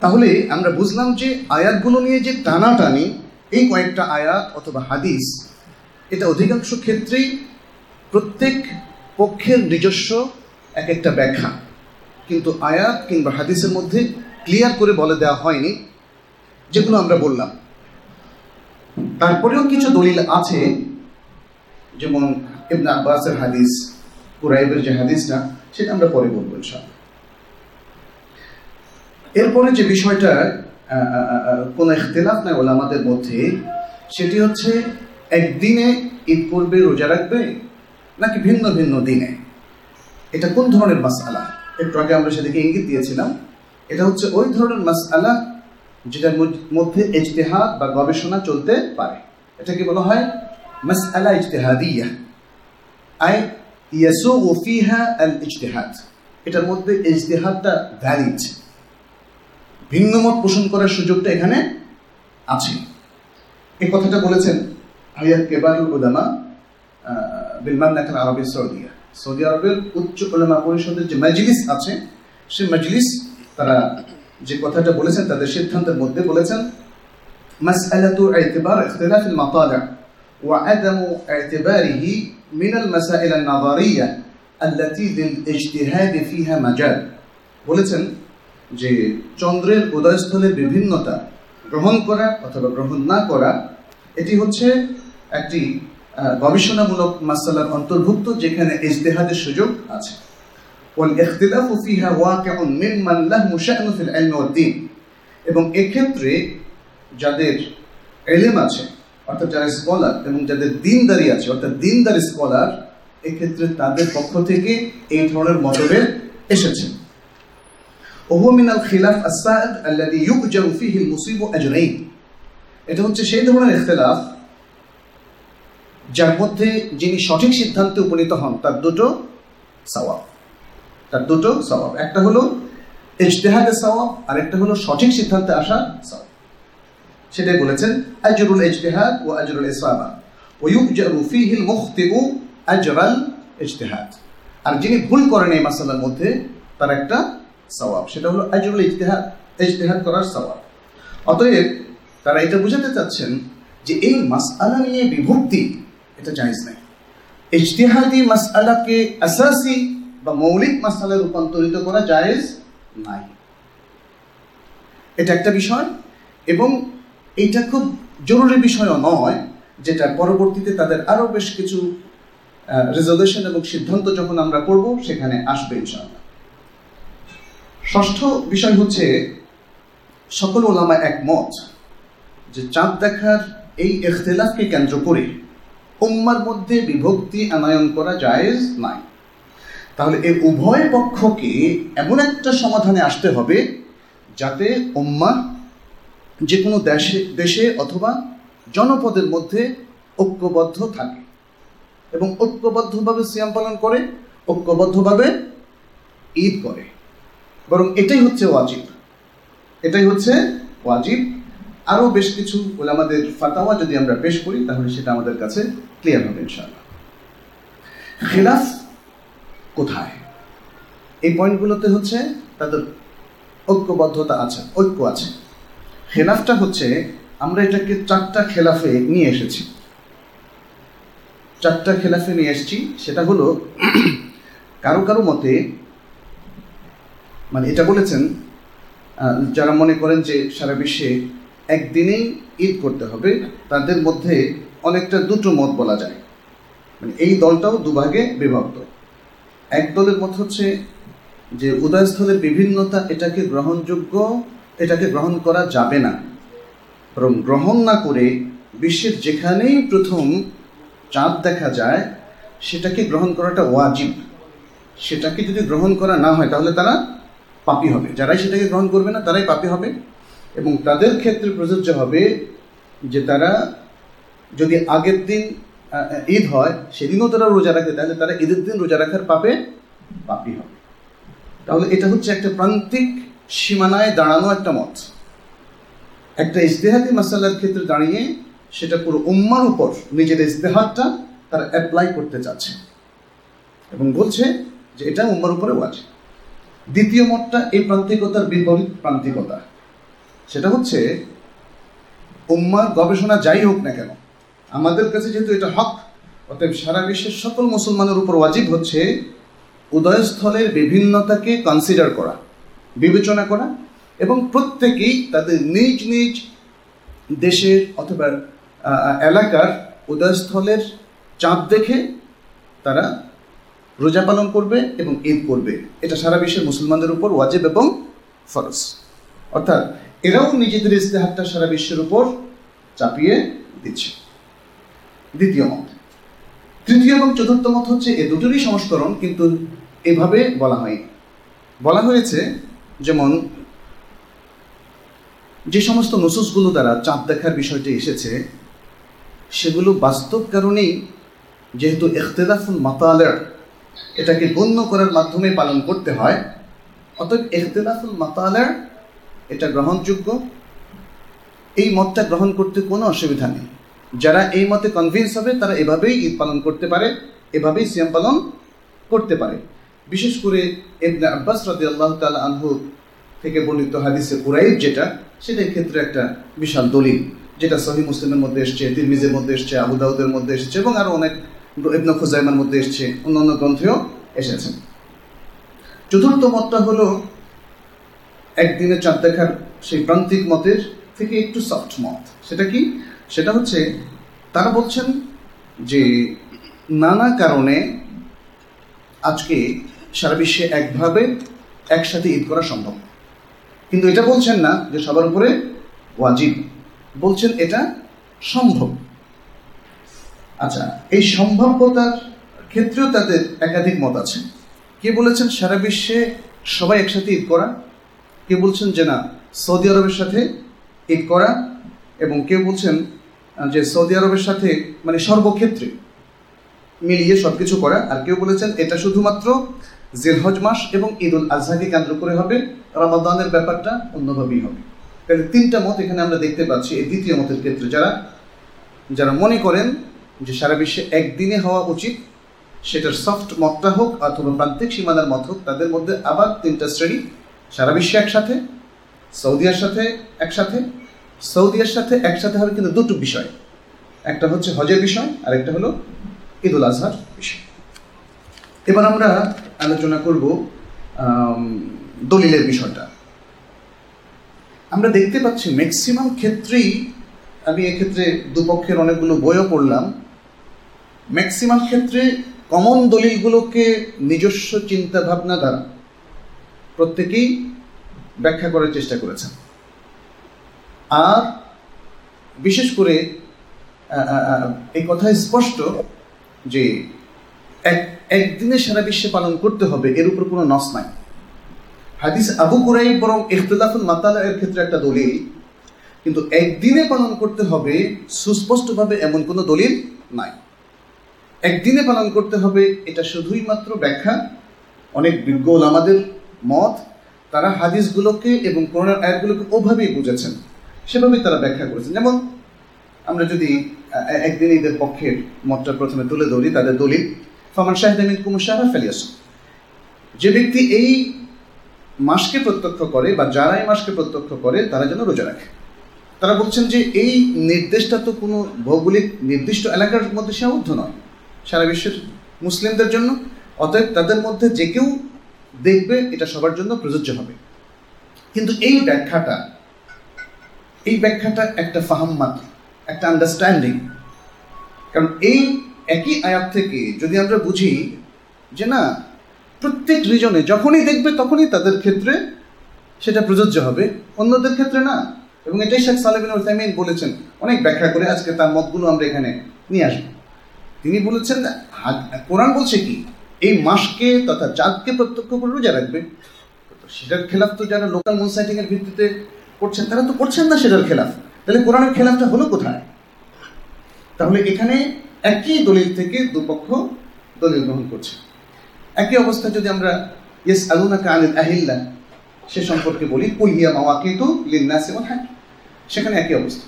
তাহলে আমরা বুঝলাম যে আয়াতগুলো নিয়ে যে টানাটানি, এই কয়েকটা আয়াত অথবা হাদিস, এটা অধিকাংশ ক্ষেত্রেই প্রত্যেক পক্ষের নিজস্ব এক একটা ব্যাখ্যা। কিন্তু আয়াত কিংবা হাদিসের মধ্যে ক্লিয়ার করে বলে দেওয়া হয়নি, যেগুলো আমরা বললাম। তারপরেও কিছু দলিল আছে, যেমন ইবনা আব্বাসের হাদিস কুরাইবের যে হাদিসটা, সেটা আমরা পরে বলব ইনশাআল্লাহ। এরপরে যে বিষয়টা কোনো ইখতিলাফ নাই ওলামাদের মধ্যে, সেটি হচ্ছে একদিনে ঈদ করবে রোজা রাখবে, নাকি ভিন্ন ভিন্ন দিনে? এটা কোন ধরনের মাসআলা? একটু আগে আমরা সেদিকে ইঙ্গিত দিয়েছিলাম। এটা হচ্ছে ওই ধরনের মাসআলা যেটার মধ্যে ইজতেহাদ বা গবেষণা চলতে পারে। এটাকে বলা হয় মাসআলা ইজতেহাদিয়া। আই ইয়াসুগু ফিহা আল ইজতেহাদ এটার মধ্যে ইজতেহাদটা ভ্যালিড ভিন্ন মত পোষণ করার সুযোগটা এখানে আছে এই কথাটা বলেছেন হাইয়াত কেবারুল উলামা বিল মামলাকাত আরবি সৌদিয়া সৌদি আরবের উচ্চ উলামা পরিষদের যে মজলিস আছে সেই মজলিস তারা যে কথাটা বলেছেন তাদের সিদ্ধান্তের মধ্যে বলেছেন مسألة اعتبار اختلاف المطالع وعدم اعتباره من المسائل النظرية التي للاجتهاد فيها مجال বলেছেন যে চন্দ্রের উদয়স্থলের বিভিন্নতা গ্রহণ করা অথবা গ্রহণ না করা এটি হচ্ছে একটি গবেষণামূলক মাসালার অন্তর্ভুক্ত যেখানে ইজতেহাদের সুযোগ আছে والاختلاف فيها واقع ممن له شأن في العلم والدين এবং এক্ষেত্রে যাদের এলেম আছে অর্থাৎ যারা স্কলার এবং যাদের দিনদারি আছে, অর্থাৎ দিনদার স্কলার এক্ষেত্রে তাদের পক্ষ থেকে এই ধরনের মতভেদ এসেছে। ওহু মিনাল খিলাফ আসাদ আল্লাদি ইউকজারু হিল মুসিব আজরাইন। এটা হচ্ছে সেই ধরনের ইখতিলাফ যার মধ্যে যিনি সঠিক সিদ্ধান্তে উপনীত হন, তার দুটো সওয়াব। তার দুটো সওয়াব। একটা হলো ইজতেহাদে সওয়াব আর একটা হলো সঠিক সিদ্ধান্তে আসা সওয়াব। সেটাই বলেছেন, আজরুল ইজতেহাদ ও আজরুল ইসলামা। ওয়ুজারু ফিহিল মুখতিউ আজরাল ইজতেহাদ। আর যিনি ভুল করেন এই মাসালার মধ্যে, তার একটা সওয়াব, সেটা হলো আজরুল ইজতেহাদ ইজতেহাদ করার সওয়াব। অতএব, তারা এটা বুঝাতে চাচ্ছেন যে এই মাসআলা নিয়ে বিভক্তি, এটা জায়েজ নাই। ইজতিহাদি মাসআলাকে আসাসি বা মৌলিক মাসআলায় রূপান্তরিত করা জায়েজ নাই। এটা একটা বিষয় এবং এটা খুব জরুরি বিষয়ও নয়, যেটা পরবর্তীতে তাদের আরও বেশ কিছু রেজলিউশন এবং সিদ্ধান্ত যখন আমরা করব, সেখানে আসবে ইনশাআল্লাহ। ষষ্ঠ বিষয় হচ্ছে, সকল ওলামা একমত যে চাঁদ দেখার এই এখতেলাফকে কেন্দ্র করে উম্মার মধ্যে বিভক্তি আনয়ন করা জায়েজ নাই। তাহলে এর উভয় পক্ষকে এমন একটা সমাধানে আসতে হবে, যাতে উম্মা যে কোনো দেশে দেশে অথবা জনপদের মধ্যে ঐক্যবদ্ধ থাকে এবং ঐক্যবদ্ধভাবে সিয়াম পালন করে, ঐক্যবদ্ধভাবে ঈদ করে। বরং এটাই হচ্ছে ওয়াজিব। এটাই হচ্ছে ওয়াজিব। আরও বেশ কিছু বলে আমাদের ফাতাওয়া যদি আমরা পেশ করি, তাহলে সেটা আমাদের কাছে ক্লিয়ার হবে ইনশাআল্লাহ। খেলাফ কোথায়? এই পয়েন্টগুলোতে হচ্ছে তাদের ঐক্যবদ্ধতা আছে, ঐক্য আছে। খেলাফটা হচ্ছে, আমরা এটাকে চারটা খেলাফে নিয়ে এসেছি। চারটা খেলাফে নিয়ে এসেছি, সেটা হলো, কারও কারও মতে মানে এটা বলেছেন যারা মনে করেন যে সারা বিশ্বে একদিনেই ঈদ করতে হবে, তাদের মধ্যে অনেকটা দুটো মত বলা যায়। মানে এই দলটাও দুভাগে বিভক্ত। এক দলের মত হচ্ছে যে উদয়স্থলের বিভিন্নতা এটাকে গ্রহণযোগ্য এটাকে গ্রহণ করা যাবে না। বরং গ্রহণ না করে বিশ্বের যেখানেই প্রথম চাঁদ দেখা যায়, সেটাকে গ্রহণ করাটা ওয়াজিব। সেটাকে যদি গ্রহণ করা না হয়, তাহলে তারা পাপি হবে। যারাই সেটাকে গ্রহণ করবে না, তারাই পাপি হবে। এবং তাদের ক্ষেত্রে প্রযোজ্য হবে যে তারা যদি আগের দিন ঈদ হয়, সেদিনও তারা রোজা রাখে, তাহলে তারা ঈদের দিন রোজা রাখার পাপে পাপি হবে। তাহলে এটা হচ্ছে একটা প্রান্তিক সীমানায় দাঁড়ানো একটা মত। একটা ইজতেহাদি মাসালার ক্ষেত্রে দাঁড়িয়ে সেটা পুরো উম্মার উপর নিজের ইজতেহাদটা তারা অ্যাপ্লাই করতে চাচ্ছে এবং বলছে যে এটা উম্মার উপরে ওয়াজ দ্বিতীয় মতটা এই প্রান্তিকতার বিপরীত প্রান্তিকতা। সেটা হচ্ছে উম্মার গবেষণা যাই হোক না কেন, আমাদের কাছে যেহেতু এটা হক, অতএব সারা বিশ্বের সকল মুসলমানের উপর ওয়াজিব হচ্ছে উদয়স্থলের বিভিন্নতাকে কনসিডার করা। বিবেচনা করা এবং প্রত্যেকেই তাদের নিজ নিজ দেশের অথবা এলাকার উদয়স্থলের চাঁদ দেখে তারা রোজা পালন করবে এবং ঈদ করবে। এটা সারা বিশ্বের মুসলমানদের উপর ওয়াজেব এবং ফরজ। অর্থাৎ এরাও নিজেদের ইস্তেহারটা সারা বিশ্বের উপর চাপিয়ে দিচ্ছে। দ্বিতীয় মত। তৃতীয় এবং চতুর্থ মত হচ্ছে এ দুটোরই সংস্করণ কিন্তু এভাবে বলা হয়নি। বলা হয়েছে যেমন, যে সমস্ত নসুসগুলো দ্বারা চাঁদ দেখার বিষয়টি এসেছে, সেগুলো বাস্তব কারণেই যেহেতু এখতেদাফুল মাতালের এটাকে গণ্য করার মাধ্যমে পালন করতে হয়, অতএব এখতেলাফুল মাতালের এটা গ্রহণযোগ্য। এই মতটা গ্রহণ করতে কোনো অসুবিধা নেই। যারা এই মতে কনভিন্স হবে, তারা এভাবেই ঈদ পালন করতে পারে, এভাবেই সিয়াম পালন করতে পারে। বিশেষ করে এবনে আব্বাস রাদি আল্লাহ তালা আনহু থেকে বর্ণিত হাদিসে কুরাইব যেটা, সেটার ক্ষেত্রে একটা বিশাল দলিল, যেটা সহি মুসলিমের মধ্যে এসছে, তিরমিজের মধ্যে এসছে, আবু দাউদের মধ্যে এসেছে এবং আরও অনেক ইবন খুজাইমার মধ্যে এসছে, অন্যান্য গ্রন্থেও এসেছে। চতুর্থ মতটা হলো একদিনে চাঁদ দেখার সেই প্রান্তিক মতের থেকে একটু সফট মত। সেটা কি? সেটা হচ্ছে, তারা বলছেন যে নানা কারণে আজকে সারা বিশ্বে একভাবে একসাথে ঈদ করা সম্ভব। কিন্তু এটা বলছেন না যে সবার উপরে ওয়াজিব। বলছেন এটা সম্ভব। আচ্ছা এই সম্ভাব্যতার ক্ষেত্রেও তাদের একাধিক মত আছে। কে বলেছেন সারা বিশ্বে সবাই একসাথে ঈদ করা? কে বলছেন যে না, সৌদি আরবের সাথে ঈদ করা? এবং কেউ বলছেন যে সৌদি আরবের সাথে মানে সর্বক্ষেত্রে মিলিয়ে সব কিছু করা? আর কেউ বলেছেন এটা শুধুমাত্র জেলহজ মাস এবং ঈদ উল আজহাকে কেন্দ্র করে হবে। রমাদানের ব্যাপারটা অন্যভাবেই হবে। তাহলে তিনটা মত এখানে আমরা দেখতে পাচ্ছি, এই দ্বিতীয় মতের ক্ষেত্রে যারা যারা মনে করেন যে সারা বিশ্বে একদিনে হওয়া উচিত, সেটার সফট মতটা হোক অথবা প্রান্তিক সীমানার মত হোক, তাদের মধ্যে আবার তিনটা শ্রেণি, সারা বিশ্বে একসাথে, সৌদিয়ার সাথে একসাথে, সৌদিয়ার সাথে একসাথে হবে কিন্তু দুটো বিষয়। একটা হচ্ছে হজের বিষয় আর একটা হলো ঈদুল আজহার বিষয়। এবার আমরা আলোচনা করব দলিলের বিষয়টা। আমরা দেখতে পাচ্ছি ম্যাক্সিমাম ক্ষেত্রেই আমি এক্ষেত্রে দুপক্ষের অনেকগুলো বইও পড়লাম। ম্যাক্সিমাম ক্ষেত্রে কমন দলিলগুলোকে নিজস্ব চিন্তা ভাবনা দ্বারা প্রত্যেকেই ব্যাখ্যা করার চেষ্টা করেছেন। আর বিশেষ করে এই কথা স্পষ্ট যে এক, একদিনে সারা বিশ্বে পালন করতে হবে, এর উপর কোনো নস নাই। হাদিস আবু কুরাই বরং ইখতলাফুল মাতালা ক্ষেত্রে একটা দলিল। কিন্তু একদিনে পালন করতে হবে, সুস্পষ্টভাবে এমন কোনো দলিল নাই। একদিনে পালন করতে হবে, এটা শুধুই মাত্র ব্যাখ্যা। অনেক বিজ্ঞ আমাদের মত, তারা হাদিসগুলোকে এবং করোনার আয়াতগুলোকে ওভাবেই বুঝেছেন। সেভাবেই তারা ব্যাখ্যা করেছেন। যেমন, আমরা যদি একদিন ঈদের পক্ষের মতটা প্রথমে তুলে ধরি, তাদের দলিল ফামান শাহিদ আমিন কুমুর শাহরা ফেলিয়াস যে ব্যক্তি এই মাসকে প্রত্যক্ষ করে বা যারা এই মাসকে প্রত্যক্ষ করে, তারা যেন রোজা রাখে। তারা বলছেন যে এই নির্দেশটা তো কোনো ভৌগোলিক নির্দিষ্ট এলাকার মধ্যে সীমাবদ্ধ নয়। সারা বিশ্বের মুসলিমদের জন্য। অতএব তাদের মধ্যে যে কেউ দেখবে এটা সবার জন্য প্রযোজ্য হবে। কিন্তু এই ব্যাখ্যাটা এই ব্যাখ্যাটা একটা ফাহাম মাত্র, একটা আন্ডারস্ট্যান্ডিং কারণ এই একই আয়াত থেকে যদি আমরা বুঝি যে না, প্রত্যেক রিজনে যখনই দেখবে তখনই তাদের ক্ষেত্রে সেটা প্রযোজ্য হবে, অন্যদের ক্ষেত্রে না। এবং এটাই শেখ সালেবিন ওসাইমিন বলেছেন, অনেক ব্যাখ্যা করে আজকে তার মতগুলো আমরা এখানে নিয়ে আসব। তিনি বলেছেন কোরআন বলছে কি, এই মাসকে তথা চাঁদকে প্রত্যক্ষ করে রোজা রাখবে। সেটার খেলাফ তো যারা লোকাল মুনসাইটিং এর ভিত্তিতে করছেন, তারা তো করছেন না সেটার খেলাফ। তাহলে কোরআনের খেলাফটা হলো কোথায়? তাহলে এখানে একই দলিল থেকে দুপক্ষ দলিল গ্রহণ করছে। একই অবস্থা যদি আমরা ইয়েস আলুনাকা আনিল আহিল্লা সে সম্পর্কে বলি কুলিয়া মাওয়াকিতু লিন্নাসি ওয়াল হাজ সেখানে একই অবস্থা।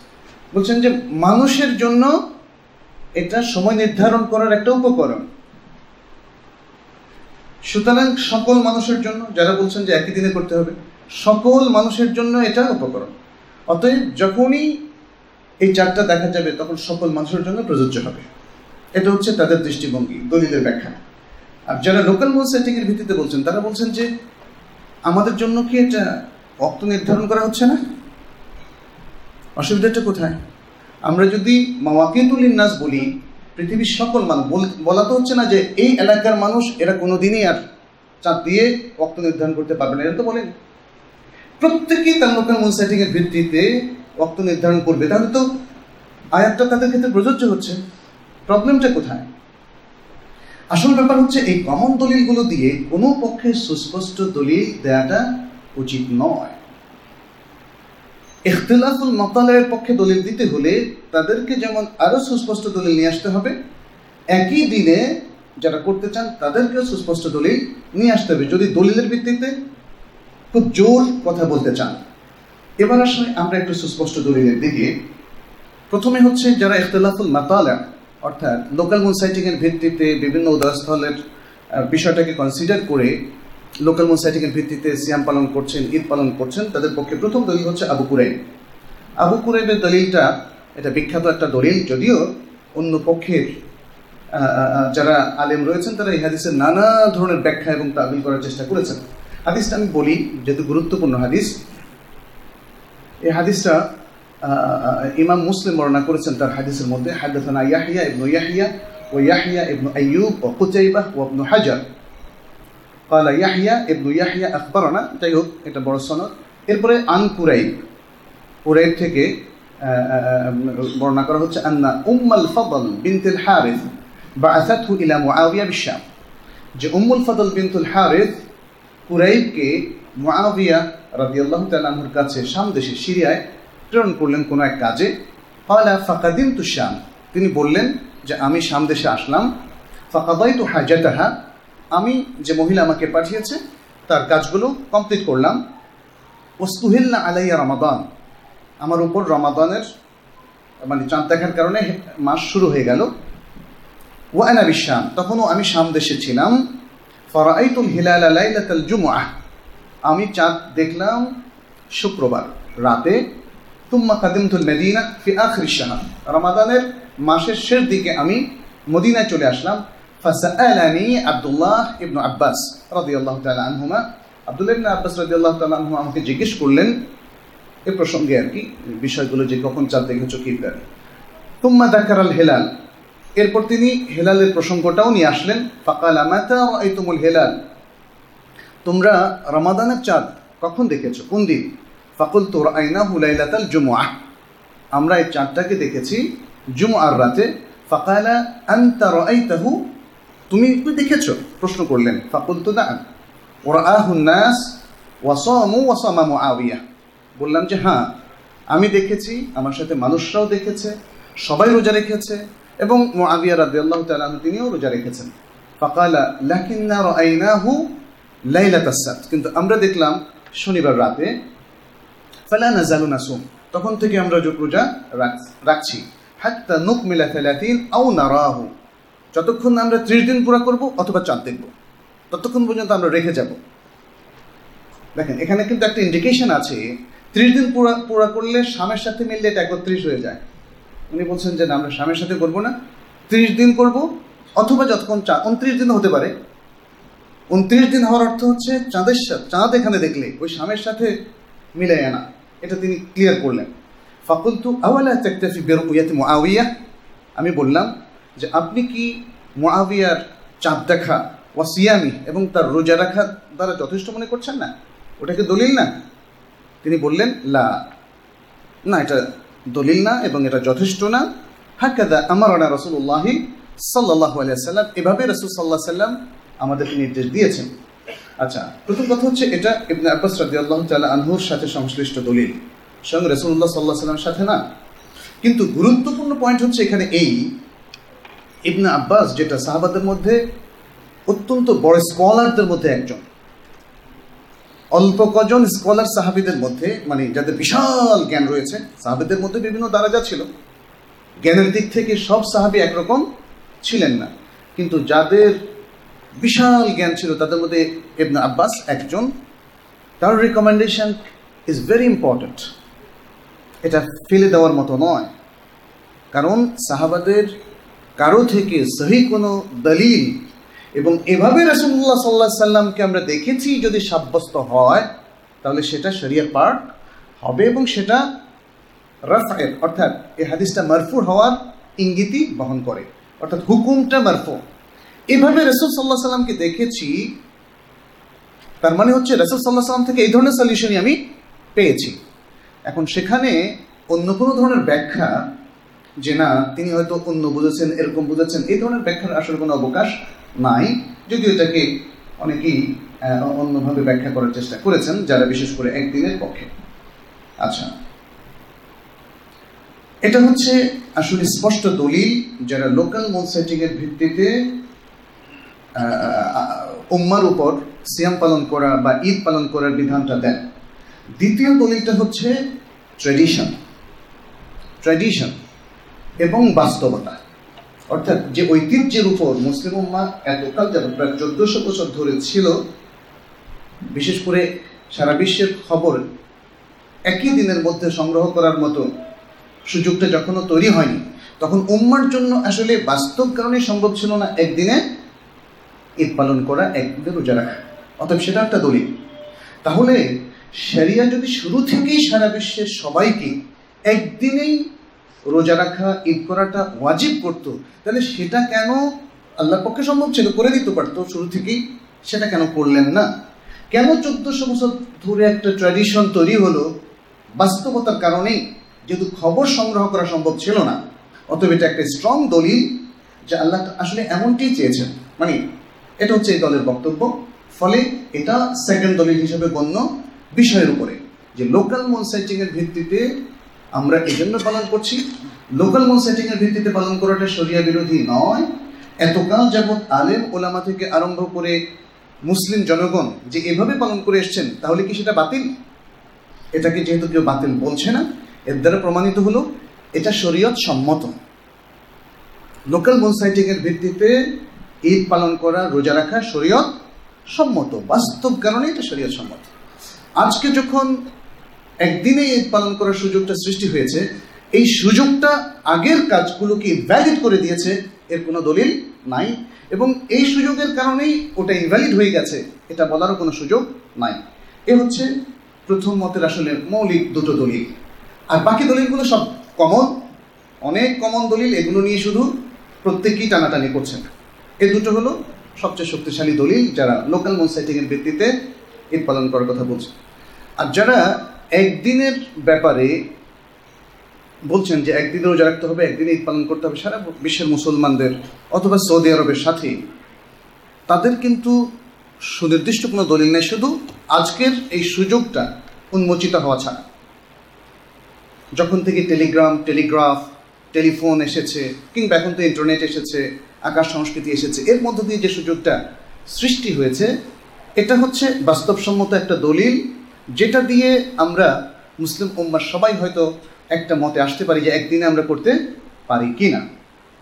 বলছেন যে মানুষের জন্য এটা সময় নির্ধারণ করার একটা উপকরণ। সুতরাং সকল মানুষের জন্য, যারা বলছেন যে একই দিনে করতে হবে, সকল মানুষের জন্য এটা উপকরণ। অতএব যখনই এই চারটা দেখা যাবে, তখন সকল মানুষের জন্য প্রযোজ্য হবে। এটা হচ্ছে তাদের দৃষ্টিভঙ্গি, দলিলের ব্যাখ্যা। আর যারা লোকাল মোল সেটিংয়ের ভিত্তিতে বলছেন, তারা বলছেন যে আমাদের জন্য কি এটা অক্ত নির্ধারণ করা হচ্ছে না? অসুবিধাটা কোথায়? আমরা যদি মাওয়াকিতুল ইন্নাস বলি, পৃথিবীর সকল মানুষ, বলা তো হচ্ছে না যে এই এলাকার মানুষ, এরা কোনোদিনই আর চাঁদ দিয়ে অক্ত নির্ধারণ করতে পারবে না এটা তো বলেন। প্রত্যেকেই তার লোকাল মুন সেটিংয়ের ভিত্তিতে অক্ত নির্ধারণ করবে। তাহলে তো আয়াতটা তাদের ক্ষেত্রে প্রযোজ্য হচ্ছে। প্রবলেমটা কোথায়? আসল ব্যাপার হচ্ছে এই কমন দলিলগুলো দিয়ে কোনো পক্ষে সুস্পষ্ট দলিল দেওয়াটা উচিত নয়। ইখতিলাফুল মতালের পক্ষে দলিল দিতে হলে তাদেরকে যেমন আরও সুস্পষ্ট দলিল নিয়ে আসতে হবে, একই দিনে যারা করতে চান তাদেরকেও সুস্পষ্ট দলিল নিয়ে আসতে হবে। যদি দলিলের ভিত্তিতে খুব জোর কথা বলতে চান, এবার আসলে আমরা একটু সুস্পষ্ট দলিলের দিকে। প্রথমে হচ্ছে যারা ইখতিলাফুল মাতালা অর্থাৎ লোকাল মুনসাইটিং এর ভিত্তিতে বিভিন্ন উদয়স্থলের বিষয়টাকে কনসিডার করে লোকাল মুনসাইটিং এর ভিত্তিতে সিয়াম পালন করছেন, ঈদ পালন করছেন, তাদের পক্ষে প্রথম দলিল হচ্ছে আবু কুরাইব। আবু কুরাইবের দলিলটা এটা বিখ্যাত একটা দলিল, যদিও অন্য পক্ষের যারা আলেম রয়েছেন, তারা এই হাদিসের নানা ধরনের ব্যাখ্যা এবং তাবিল করার চেষ্টা করেছেন। হাদিসটা আমি বলি, যেহেতু গুরুত্বপূর্ণ হাদিস, এই হাদিসটা ইমাম মুসলিম বর্ণনা করেছেন তার হাদিসের মধ্যে হাদাসানা ইয়াহিয়া ইবনু ইয়াহিয়া ও ইয়াহিয়া ইবনু আইয়ুব ও কুতাইবাহ ও ইবনু হাজার قال ইয়াহিয়া ইবনু ইয়াহিয়া আখবরনা যাই হোক এটা বড় সনদ এরপরে আন কুরাইব কুরাইব থেকে আহ, আহ, বর্ণনা করা হচ্ছে আন্না উম্মাল ফদল বিনতুল হারিস বাআসাতহু ইলা মুআবিয়া বিশাম যে উম্মুল ফদল বিনতুল হারিস কুরাইবকে মুআবিয়া রাদিয়াল্লাহু তাআলা আনহুর কাছে শাম দেশে সিরিয়ায় প্রেরণ করলেন কোনো এক কাজে। ফালা ফাকাদিন তু শাম তিনি বললেন যে, আমি শাম দেশে আসলাম। ফাকাদাই তু হাজাতাহা। আমি যে মহিলা আমাকে পাঠিয়েছে, তার কাজগুলো কমপ্লিট করলাম। ওস্তুহিল্লা আলাইয়া রমাদান। আমার উপর রমাদানের মানে চাঁদ দেখার কারণে মাস শুরু হয়ে গেল। ওয়ানা বিশাম তখনও আমি শাম দেশে ছিলাম। ফরাইতুল হিলাল লাইলাতাল জুমআহ। আমি চাঁদ দেখলাম শুক্রবার রাতে। তুম্মা কাদিমতুল মেদিনা ফি আখরি শাহর রমাদানের মাসের শেষ দিকে আমি মদিনায় চলে আসলাম। ফাসাআলানি আব্দুল্লাহ ইবনু আব্বাস রাদিয়াল্লাহু তাআলা আনহুমা আব্দুল্লাহ ইবনু আব্বাস রাদিয়াল্লাহু তাআলা আনহুমা আমাকে জিজ্ঞেস করলেন এ প্রসঙ্গে আর কি, বিষয়গুলো যে কখন চাঁদ দেখেছ, কি ইত্যাদি তুম্মা দাকারাল হেলাল এরপর তিনি হেলালের প্রসঙ্গটাও নিয়ে আসলেন। ফাকাল আমাতা রাআইতুমুল হেলাল তোমরা রমাদানের চাঁদ কখন দেখেছ? কোন দিন? ফাকুল তোর আইনা হুলাইলাতাল জুমুআ। আমরা এই চাঁদটাকে দেখেছি জুমআর রাতে। ফাকালা আনতা রাআইতাহু। তুমি দেখেছ? প্রশ্ন করলেন। ফাকুল তো না ওরা আহুন্নাস ওয়াসামু ওয়াসামা মুআবিয়া বললাম যে হ্যাঁ আমি দেখেছি, আমার সাথে মানুষরাও দেখেছে, সবাই রোজা রেখেছে এবং মুআবিয়া রাদিয়াল্লাহু তাআলা তিনিও রোজা রেখেছেন। ফাকালা, লাকিন্না রাআইনাহু লাইলাতাস সাbt কিন্তু আমরা দেখলাম শনিবার রাতে ফালা নাজালু নাসুম তখন থেকে আমরা রোজা রাখ- রাখছি। হাত্তা নুকমিলা থালাতিন আও নারাহু। যতক্ষণ আমরা ত্রিশ দিন পুরা করব অথবা চাঁদ দেখব ততক্ষণ পর্যন্ত আমরা রেখে যাব। দেখেন, এখানে কিন্তু একটা ইন্ডিকেশন আছে, ত্রিশ দিন পুরা পুরা করলে স্বামীর সাথে মিললে এটা একত্রিশ হয়ে যায়। উনি বলছেন যে, না, আমরা স্বামীর সাথে করব না। ত্রিশ দিন করব অথবা যতক্ষণ চা উনত্রিশ দিন হতে পারে। উনত্রিশ দিন হওয়ার অর্থ হচ্ছে চাঁদের চাঁদ এখানে দেখলে, ওই স্বামীর সাথে মিলে আনা এটা তিনি ক্লিয়ার করলেন। ফাকুলতু, আওয়ালা তাকতাফি বিরুয়াতি মুআবিয়া আমি বললাম যে আপনি কি মুআবিয়ার চাঁদ দেখা ওয়াসিয়ামি এবং তার রোজা রাখা দ্বারা যথেষ্ট মনে করছেন না? ওটাকে দলিল না? তিনি বললেন, লা। না, এটা দলিল না এবং এটা যথেষ্ট না। হাকাদা আমার আনা রসুল্লাহি সাল্লাহ আলিয়া সাল্লাম এভাবে রসুল সাল্লাহ সাল্লাম আমাদেরকে নির্দেশ দিয়েছেন। আচ্ছা প্রথম কথা হচ্ছে এটা ইবনে আব্বাস রাদি আল্লাহ তালা আনহুর সাথে সংশ্লিষ্ট দলিল। স্বয়ং রসুল্লাহ সাল্লাহ সাল্লামের সাথে না? কিন্তু গুরুত্বপূর্ণ পয়েন্ট হচ্ছে এখানে এই ইবনে আব্বাস, যেটা সাহাবাদের মধ্যে অত্যন্ত বড় স্কলারদের মধ্যে একজন। অল্প কজন স্কলার সাহাবিদের মধ্যে মানে যাদের বিশাল জ্ঞান রয়েছে, সাহাবিদের মধ্যে বিভিন্ন দারাজা ছিল। জ্ঞানের দিক থেকে সব সাহাবি একরকম ছিলেন না। কিন্তু যাদের বিশাল জ্ঞান ছিল তাদের মধ্যে ইবনে আব্বাস একজন। তার রিকমেন্ডেশন ইজ ভেরি ইম্পর্ট্যান্ট এটা ফেলে দেওয়ার মতো নয়। কারণ সাহাবাদের কারও থেকে সহি কোনো দলিল এবং এভাবে রসুল্লাহ সাল্লাহ সাল্লামকে আমরা দেখেছি যদি সাব্যস্ত হয়, তাহলে সেটা শরিয়ার পার্ট হবে এবং সেটা রাফের, অর্থাৎ এই হাদিসটা মারফুর হওয়ার ইঙ্গিতই বহন করে। অর্থাৎ হুকুমটা মারফু। এভাবে রসুল সাল্লাহ সাল্লামকে দেখেছি, তার মানে হচ্ছে রসুল সাল্লাহ সাল্লাম থেকে এই ধরনের সলিউশনই আমি পেয়েছি। এখন সেখানে অন্য কোনো ধরনের ব্যাখ্যা যে না, তিনি হয়তো অন্য বুঝেছেন, এরকম বুঝেছেন, এই ধরনের ব্যাখ্যার আসলে কোনো অবকাশ নাই। যদিও এটাকে অনেকেই অন্যভাবে ব্যাখ্যা করার চেষ্টা করেছেন, যারা বিশেষ করে একদিনের পক্ষে। আচ্ছা। এটা হচ্ছে আসলে স্পষ্ট দলিল যারা লোকাল মন এর ভিত্তিতে উম্মার উপর সিয়াম পালন করা বা ঈদ পালন করার বিধানটা দেন। দ্বিতীয় দলিলটা হচ্ছে ট্র্যাডিশন ট্র্যাডিশন এবং বাস্তবতা। অর্থাৎ যে ঐতিহ্যের উপর মুসলিম উম্মা এতকাল যাবত প্রায় চোদ্দশো বছর ধরে ছিল, বিশেষ করে সারা বিশ্বের খবর একই দিনের মধ্যে সংগ্রহ করার মতো সুযোগটা যখনও তৈরি হয়নি, তখন উম্মার জন্য আসলে বাস্তব কারণে সম্ভব ছিল না একদিনে ঈদ পালন করা একদিনে রোজা রাখা। অতএব সেটা একটা দলিল। তাহলে শরিয়া যদি শুরু থেকেই সারা বিশ্বের সবাইকে একদিনেই রোজা রাখা, ঈদ করাটা ওয়াজিব করতো, তাহলে সেটা কেন আল্লাহর পক্ষে সম্ভব ছিল? করে দিতে পারতো শুরু থেকেই। সেটা কেন করলেন না? কেন চোদ্দশো বছর ধরে একটা ট্র্যাডিশন তৈরি হলো বাস্তবতার কারণেই? যেহেতু খবর সংগ্রহ করা সম্ভব ছিল না। অতএব এটা একটা স্ট্রং দলিল যে আল্লাহ আসলে এমনটাই চেয়েছেন। মানে এটা হচ্ছে এই দলের বক্তব্য। ফলে এটা সেকেন্ড দলিল হিসেবে গণ্য বিষয়ের উপরে। যে লোকাল মন সেটিং এর ভিত্তিতে আমরা এই জন্য পালন করছি। লোকাল মন সেটিং এর ভিত্তিতে পালন করাটা শরিয়া বিরোধী নয়। এতকাল যাবৎ আলেম ওলামা থেকে আরম্ভ করে মুসলিম জনগণ যে এভাবে পালন করে এসছেন, তাহলে কি সেটা বাতিল? এটাকে যেহেতু কেউ বাতিল বলছে না, এর দ্বারা প্রমাণিত হলো, এটা শরীয়ত সম্মত। লোকাল মুন সাইটিং এর ভিত্তিতে ঈদ পালন করা, রোজা রাখা শরীয়ত সম্মত, বাস্তব কারণে এটা শরীয়ত সম্মত। আজকে যখন একদিনে ঈদ পালন করার সুযোগটা সৃষ্টি হয়েছে, এই সুযোগটা আগের কাজগুলোকে ভ্যালিড করে দিয়েছে, এর কোনো দলিল নাই। এবং এই সুযোগের কারণেই ওটা ইনভ্যালিড হয়ে গেছে, এটা বলারও কোনো সুযোগ নাই। এ হচ্ছে প্রথম মতের আসলে মৌলিক দুটো দলিল। আর বাকি দলিলগুলো সব কমন অনেক কমন দলিল, এগুলো নিয়ে শুধু প্রত্যেকেই টানাটানি করছেন। এই দুটো হলো সবচেয়ে শক্তিশালী দলিল যারা লোকাল মন সেটিংয়ের ভিত্তিতে ঈদ পালন করার কথা বলছে। আর যারা একদিনের ব্যাপারে বলছেন যে একদিনে রোজা রাখতে হবে, একদিনে ঈদ পালন করতে হবে, সারা বিশ্বের মুসলমানদের অথবা সৌদি আরবের সাথে, তাদের কিন্তু সুনির্দিষ্ট কোনো দলিল নেই, শুধু আজকের এই সুযোগটা উন্মোচিত হওয়া ছাড়া। যখন থেকে টেলিগ্রাম, টেলিগ্রাফ টেলিফোন এসেছে কিংবা এখন তো ইন্টারনেট এসেছে, আকাশ সংস্কৃতি এসেছে, এর মধ্য দিয়ে যে সুযোগটা সৃষ্টি হয়েছে, এটা হচ্ছে বাস্তবসম্মত একটা দলিল, যেটা দিয়ে আমরা মুসলিম উম্মার সবাই হয়তো একটা মতে আসতে পারি যে একদিনে আমরা করতে পারি কি না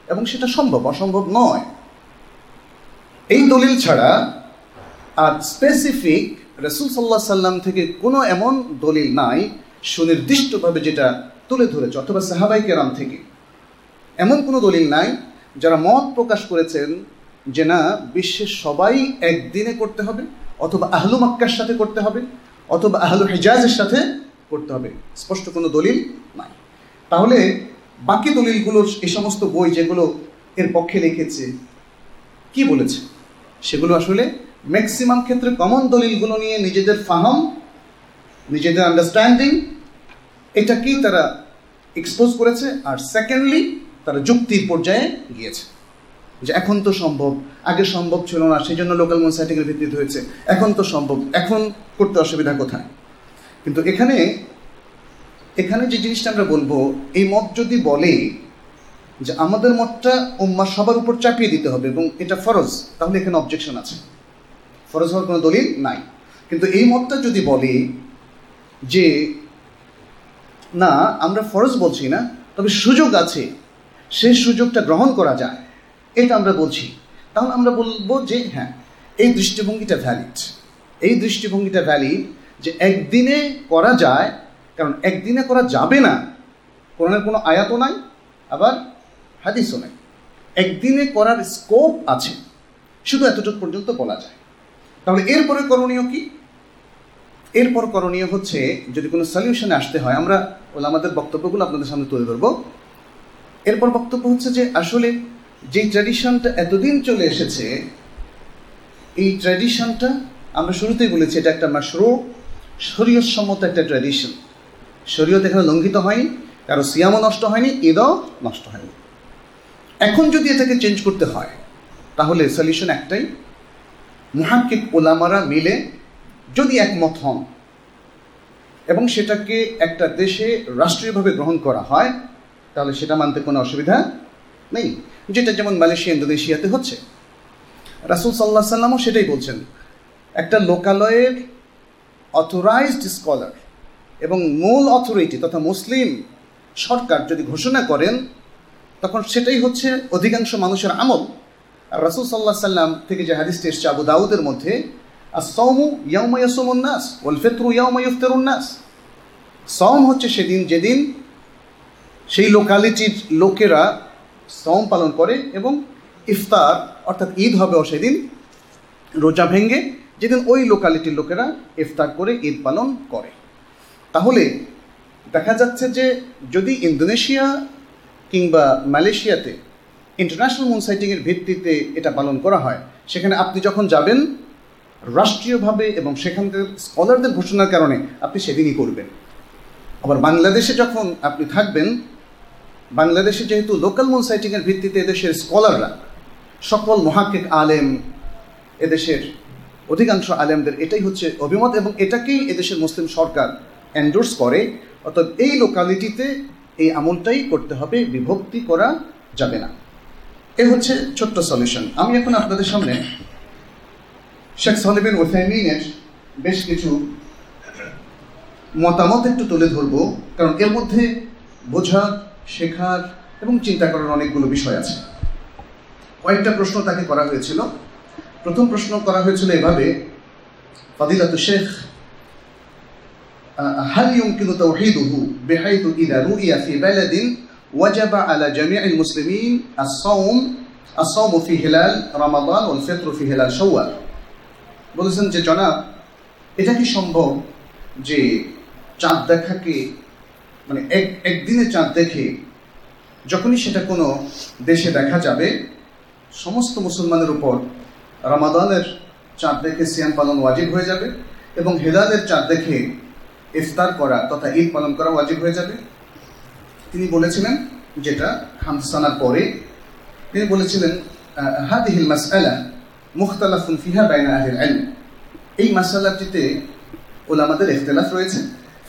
এবং সেটা সম্ভব, অসম্ভব নয়। এই দলিল ছাড়া আর স্পেসিফিক রসুল সাল্লাহ সাল্লাম থেকে কোনো এমন দলিল নাই, সুনির্দিষ্টভাবে যেটা তুলে ধরেছে, অথবা সাহাবাই কেরাম থেকে। এমন কোনো দলিল নাই যারা মত প্রকাশ করেছেন যে না বিশ্বের সবাই একদিনে করতে হবে, অথবা আহলু মাক্কার সাথে করতে হবে, অথবা আহলু হেজাজের সাথে করতে হবে। স্পষ্ট কোনো দলিল নাই। তাহলে বাকি দলিলগুলো এই সমস্ত বই যেগুলো এর পক্ষে লিখেছে, কি বলেছে? সেগুলো আসলে ম্যাক্সিমাম ক্ষেত্রে কমন দলিলগুলো নিয়ে নিজেদের ফাহম, নিজেদের আন্ডারস্ট্যান্ডিং এটাকেই তারা এক্সপোজ করেছে। আর সেকেন্ডলি তারা যুক্তির পর্যায়ে গিয়েছে যে এখন তো সম্ভব, আগে সম্ভব ছিল না সেই জন্য লোকাল মোসাইটিকের ভিত্তিতে হয়েছে। এখন তো সম্ভব, এখন করতে অসুবিধা কোথায়? কিন্তু এখানে এখানে যে জিনিসটা আমরা বলব, এই মত যদি বলে যে আমাদের মতটা উম্মা সবার উপর চাপিয়ে দিতে হবে এবং এটা ফরজ, তাহলে এখানে অবজেকশন আছে। ফরজ হওয়ার কোনো দলিল নাই। কিন্তু এই মতটা যদি বলে যে, না, আমরা ফরজ বলছি না, তবে সুযোগ আছে সেই সুযোগটা গ্রহণ করা যায়, এটা আমরা বলছি। তাহলে আমরা বলব যে হ্যাঁ এই দৃষ্টিভঙ্গিটা ভ্যালিড এই দৃষ্টিভঙ্গিটা ভ্যালিড যে একদিনে করা যায়, কারণ একদিনে করা যাবে না, কোরআনের কোনো আয়াতও নাই, আবার হাদিসও নাই। একদিনে করার স্কোপ আছে, শুধু এতটুকু পর্যন্ত বলা যায়। তাহলে এরপরে করণীয় কি? এরপর করণীয় হচ্ছে, যদি কোনো সলিউশনে আসতে হয়, আমরা ওলা আমাদের বক্তব্যগুলো আপনাদের সামনে তুলে ধরবো। এরপর বক্তব্য হচ্ছে যে আসলে যে ট্র্যাডিশনটা এতদিন চলে এসেছে, এই ট্র্যাডিশনটা আমরা শুরুতেই বলেছি, এটা একটা মাশরু শরীয়সম্মত একটা ট্র্যাডিশন শরীয়ত এখানে লঙ্ঘিত হয়নি, কারও সিয়ামও নষ্ট হয়নি, ঈদও নষ্ট হয়নি। এখন যদি এটাকে চেঞ্জ করতে হয়, তাহলে সলিউশন একটাই, মহাক্কিক ওলামারা মিলে যদি একমত হন এবং সেটাকে একটা দেশে রাষ্ট্রীয়ভাবে গ্রহণ করা হয় তাহলে সেটা মানতে কোনো অসুবিধা নেই। যেটা যেমন মালয়েশিয়া, ইন্দোনেশিয়াতে হচ্ছে। রাসুল সাল্লাহ সাল্লামও সেটাই বলছেন। একটা লোকালয়ের অথরাইজড স্কলার এবং মূল অথরিটি তথা মুসলিম সরকার যদি ঘোষণা করেন, তখন সেটাই হচ্ছে অধিকাংশ মানুষের আমল। আর রাসুল সাল্লাহ সাল্লাম থেকে যে হাদিসটি এসছে আবু দাউদের মধ্যে আর সৌমু ইয়াউমা ইয়াসুমুন্নাস ওল ফেত্রু ইয়াউমা ইফতারুন্নাস সৌম হচ্ছে সেদিন, যেদিন সেই লোকালিটির লোকেরা সম পালন করে এবং ইফতার, অর্থাৎ ঈদ হবেও সেদিন, রোজা ভেঙ্গে যেদিন ওই লোকালিটির লোকেরা ইফতার করে, ঈদ পালন করে। তাহলে দেখা যাচ্ছে যে যদি ইন্দোনেশিয়া কিংবা মালয়েশিয়াতে ইন্টারন্যাশনাল মুন সাইটিংয়ের ভিত্তিতে এটা পালন করা হয়, সেখানে আপনি যখন যাবেন, রাষ্ট্রীয়ভাবে এবং সেখানকার স্কলারদের ঘোষণার কারণে আপনি সেদিনই করবেন। আবার বাংলাদেশে যখন আপনি থাকবেন বাংলাদেশে যেহেতু লোকাল মুন সাইটিংয়ের ভিত্তিতে এদেশের স্কলাররা সকল মহাকিক আলেম এদেশের অধিকাংশ আলেমদের এটাই হচ্ছে অভিমত এবং এটাকেই এদেশের মুসলিম সরকার এন্ডোর্স করে, অর্থাৎ এই লোকালিটিতে এই আমলটাই করতে হবে, বিভক্তি করা যাবে না। এ হচ্ছে ছোট্ট সলিউশন আমি এখন আপনাদের সামনে শেখ সলিবিন ওসাইমিনের বেশ কিছু মতামত একটু তুলে ধরবো, কারণ এর মধ্যে বোঝার শেখার এবং চিন্তা করার অনেকগুলো বিষয় আছে কয়েকটা প্রশ্ন তাকে করা হয়েছিল প্রথম প্রশ্ন করা হয়েছিল এভাবে ফদিলাত শেখ هل يمكن توحيده بحيث إذا رؤي في بلد وجب على جميع المسلمين الصوم الصوم في هلال رمضان والفطر في هلال شوال বলেছেন যে জনাব এটা কি সম্ভব যে চাঁদ দেখাকে মানে এক, একদিনে চাঁদ দেখে যখনই সেটা কোনো দেশে দেখা যাবে, সমস্ত মুসলমানের উপর রামাদানের চাঁদ দেখে সিয়াম পালন ওয়াজিব হয়ে যাবে এবং হেলালের চাঁদ দেখে ইফতার করা তথা ঈদ পালন করা ওয়াজিব হয়ে যাবে। তিনি বলেছিলেন যেটা হামসানার পরে তিনি বলেছিলেন হাদিহিল মাসআলা মুখতালাফুন ফিহা বাইনা আহলিল ইলম। এই মাসালাটিতে ওলামাদের ইখতিলাফ রয়েছে।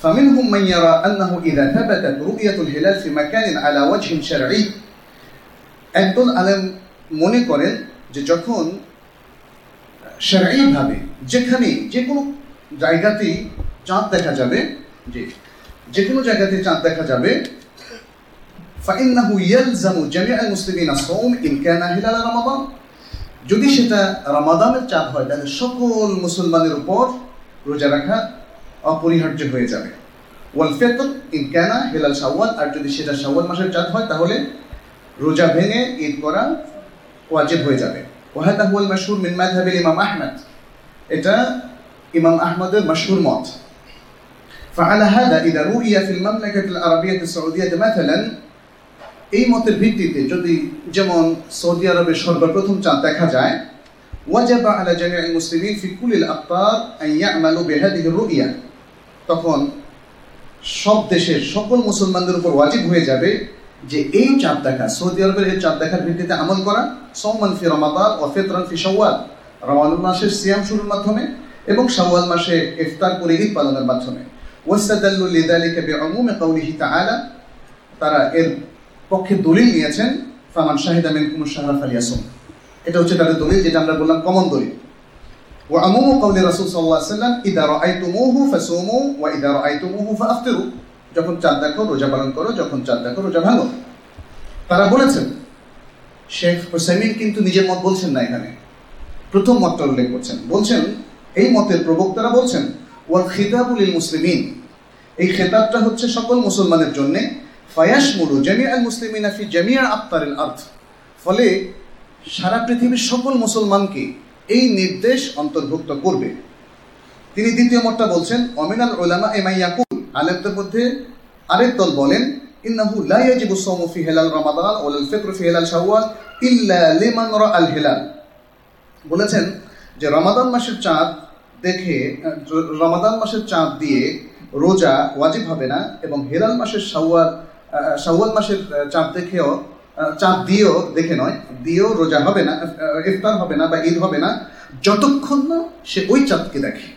فمنهم من يرى أنه إذا ثبتت رؤية الهلال في مكان على وجه شرعي একদল আলেম মনে করেন যে যখন ভাবে যেখানে যে কোনো জায়গাতেই চাঁদ দেখা যাবে যে যে কোনো জায়গাতে চাঁদ দেখা যাবে فإنه يلزم جميع المسلمين الصوم إن كان هلال رمضان যদি সেটা রমাদানের চাঁদ হয় তাহলে সকল মুসলমানের উপর রোজা রাখা অপরিহার্য হয়ে যাবে ওয়াল ফেতর ইন কানা হেলাল শাওয়াল আর যদি সেটা শাওয়াল মাসের চাঁদ হয় তাহলে রোজা ভেঙে ঈদ করা ওয়াজিব হয়ে যাবে ওয়াহাদা হুয়াল মাশহুর মিন মাযহাবিল ইমাম আহমদ এটা ইমাম আহমদের মাশহুর মত فعلى هذا إذا رؤي في المملكة العربية السعودية مثلا এই মতের ভিত্তিতে যদি যেমন সৌদি আরবের সর্বপ্রথম চাঁদ দেখা যায় ওয়াজাব আলা জামিআ মুসলিমিন ফি কুলিল আক্তার আন ইয়ামালু বিহাদিহি রুইয়া তখন সব দেশের সকল মুসলমানদের উপর ওয়াজিব হয়ে যাবে যে এই চাঁদ দেখা, সৌদি আরবের এই চাঁদ দেখার ভিত্তিতে আমল করা সৌমান ফি রমাদান ও ফিতরান ফি শাওয়াল। রমাদান মাসের সিয়াম শুরুর মাধ্যমে এবং শাওয়াল মাসে ইফতার করে ঈদ পালনের মাধ্যমে। ওয়াস্তাদাল্লু লিযালিকা বিউমুমি কাউলিহি তাআলা। তারা এর পক্ষে দলিল নিয়েছেন, ফামান শাহিদা মিনকুম শাহরা ফালিয়াসুম। এটা হচ্ছে তাদের দলিল, যেটা আমরা বললাম কমন দলিল। আমুমু কাউলি রাসূল সাল্লাল্লাহু আলাইহি ওয়াসাল্লাম ইদা রাআইতুমুহু ফাসুমু ওয়া ইদা রাআইতুমুহু ফাআফতিরু যখন চাঁদ দেখো, রোজা পালন করো, যখন চাঁদ দেখো, রোজা ভাঙো। তারা বলেছেন, শেখ হোসাইমিন কিন্তু নিজের মত বলছেন না এখানে। প্রথম মতটা উল্লেখ করছেন। বলছেন, এই মতের প্রবক্তারা বলছেন, ওয়াল খিতাবুল মুসলিমিন। এই খেতাবটা হচ্ছে সকল মুসলমানের জন্যে ফায়াসমুলু জামিয়া আল মুসলিমিনা ফি জামিয়া আফতারিল আর্থ ফলে সারা পৃথিবীর সকল মুসলমানকে এই নির্দেশ অন্তর্ভুক্ত করবে। তিনি দ্বিতীয় মতটা বলছেন, অমিনাল ওলামা এম এমাইয়াকুল আলেমদের মধ্যে আরেক দল বলেন, ইন্নাহু লা ইয়াজিবু সাওমু ফি হিলাল রমাদান ওয়াল ফিতর ফি হিলাল শাওয়াল ইল্লা লিমান রাআল হিলাল। বলেছেন যে রমাদান মাসের চাঁদ দেখে, রমাদান মাসের চাঁদ দিয়ে রোজা ওয়াজিব হবে না এবং হেলাল মাসের শাওয়াল শাওয়াল মাসের চাঁদ দেখেও চাঁদ দিয়েও দেখে নয়, দিয়েও রোজা হবে না ইফতার হবে না বা ঈদ হবে না, যতক্ষণ না সে ওই চাঁদকে দেখে।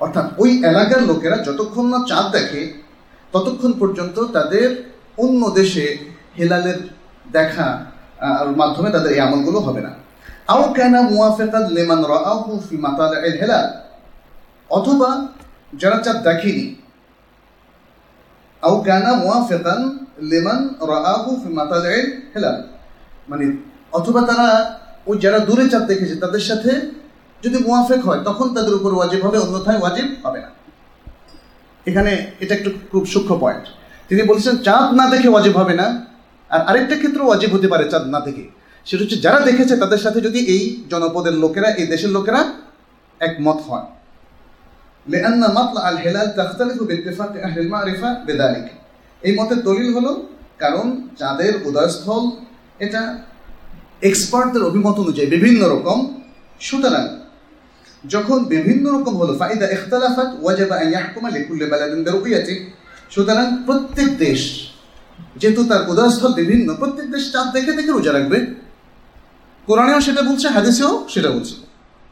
অর্থাৎ ওই এলাকার লোকেরা যতক্ষণ না চাঁদ দেখে, ততক্ষণ পর্যন্ত তাদের অন্য দেশে হেলালের দেখা মাধ্যমে তাদের এই আমলগুলো হবে না। আও কেনা মুয়াফেকাত লেমান রাহু ফি মাতাল হেলাল। অথবা যারা চাঁদ দেখেনি, আও কানা মুয়াফিকান লিমান রাআহু ফি মাতালিল হিলাল মানে অথবা তারা ওই যারা দূরে চাঁদ দেখেছে তাদের সাথে যদি মুয়াফেক হয় তখন তাদের উপর ওয়াজিব হবে অন্যথায় ওয়াজিব হবে না এখানে এটা একটু খুব সূক্ষ্ম পয়েন্ট তিনি বলছেন চাঁদ না দেখে ওয়াজিব হবে না আর আরেকটা ক্ষেত্রে ওয়াজিব হতে পারে চাঁদ না দেখে সেটা হচ্ছে যারা দেখেছে তাদের সাথে যদি এই জনপদের লোকেরা এই দেশের লোকেরা একমত হয় لأن مطلع الهلال تختلف باتفاق أهل المعرفة بذلك এই মতের দলিল হলো, কারণ চাঁদের উদয়স্থল এটা এক্সপার্টদের অভিমত অনুযায়ী বিভিন্ন রকম। সুতরাং যখন বিভিন্ন রকম হলো, ফাইদা ইখতালাফাত ওয়াজাবা আন ইয়াহকুমা লিকুল্লি বালাদিন বিরুইয়াতি। সুতরাং প্রত্যেক দেশ, যেহেতু তার উদয়স্থল বিভিন্ন, প্রত্যেক দেশ চাঁদ দেখে দেখে রোজা রাখবে। কোরআনেও সেটা বলছে, হাদিসেও সেটা বলছে।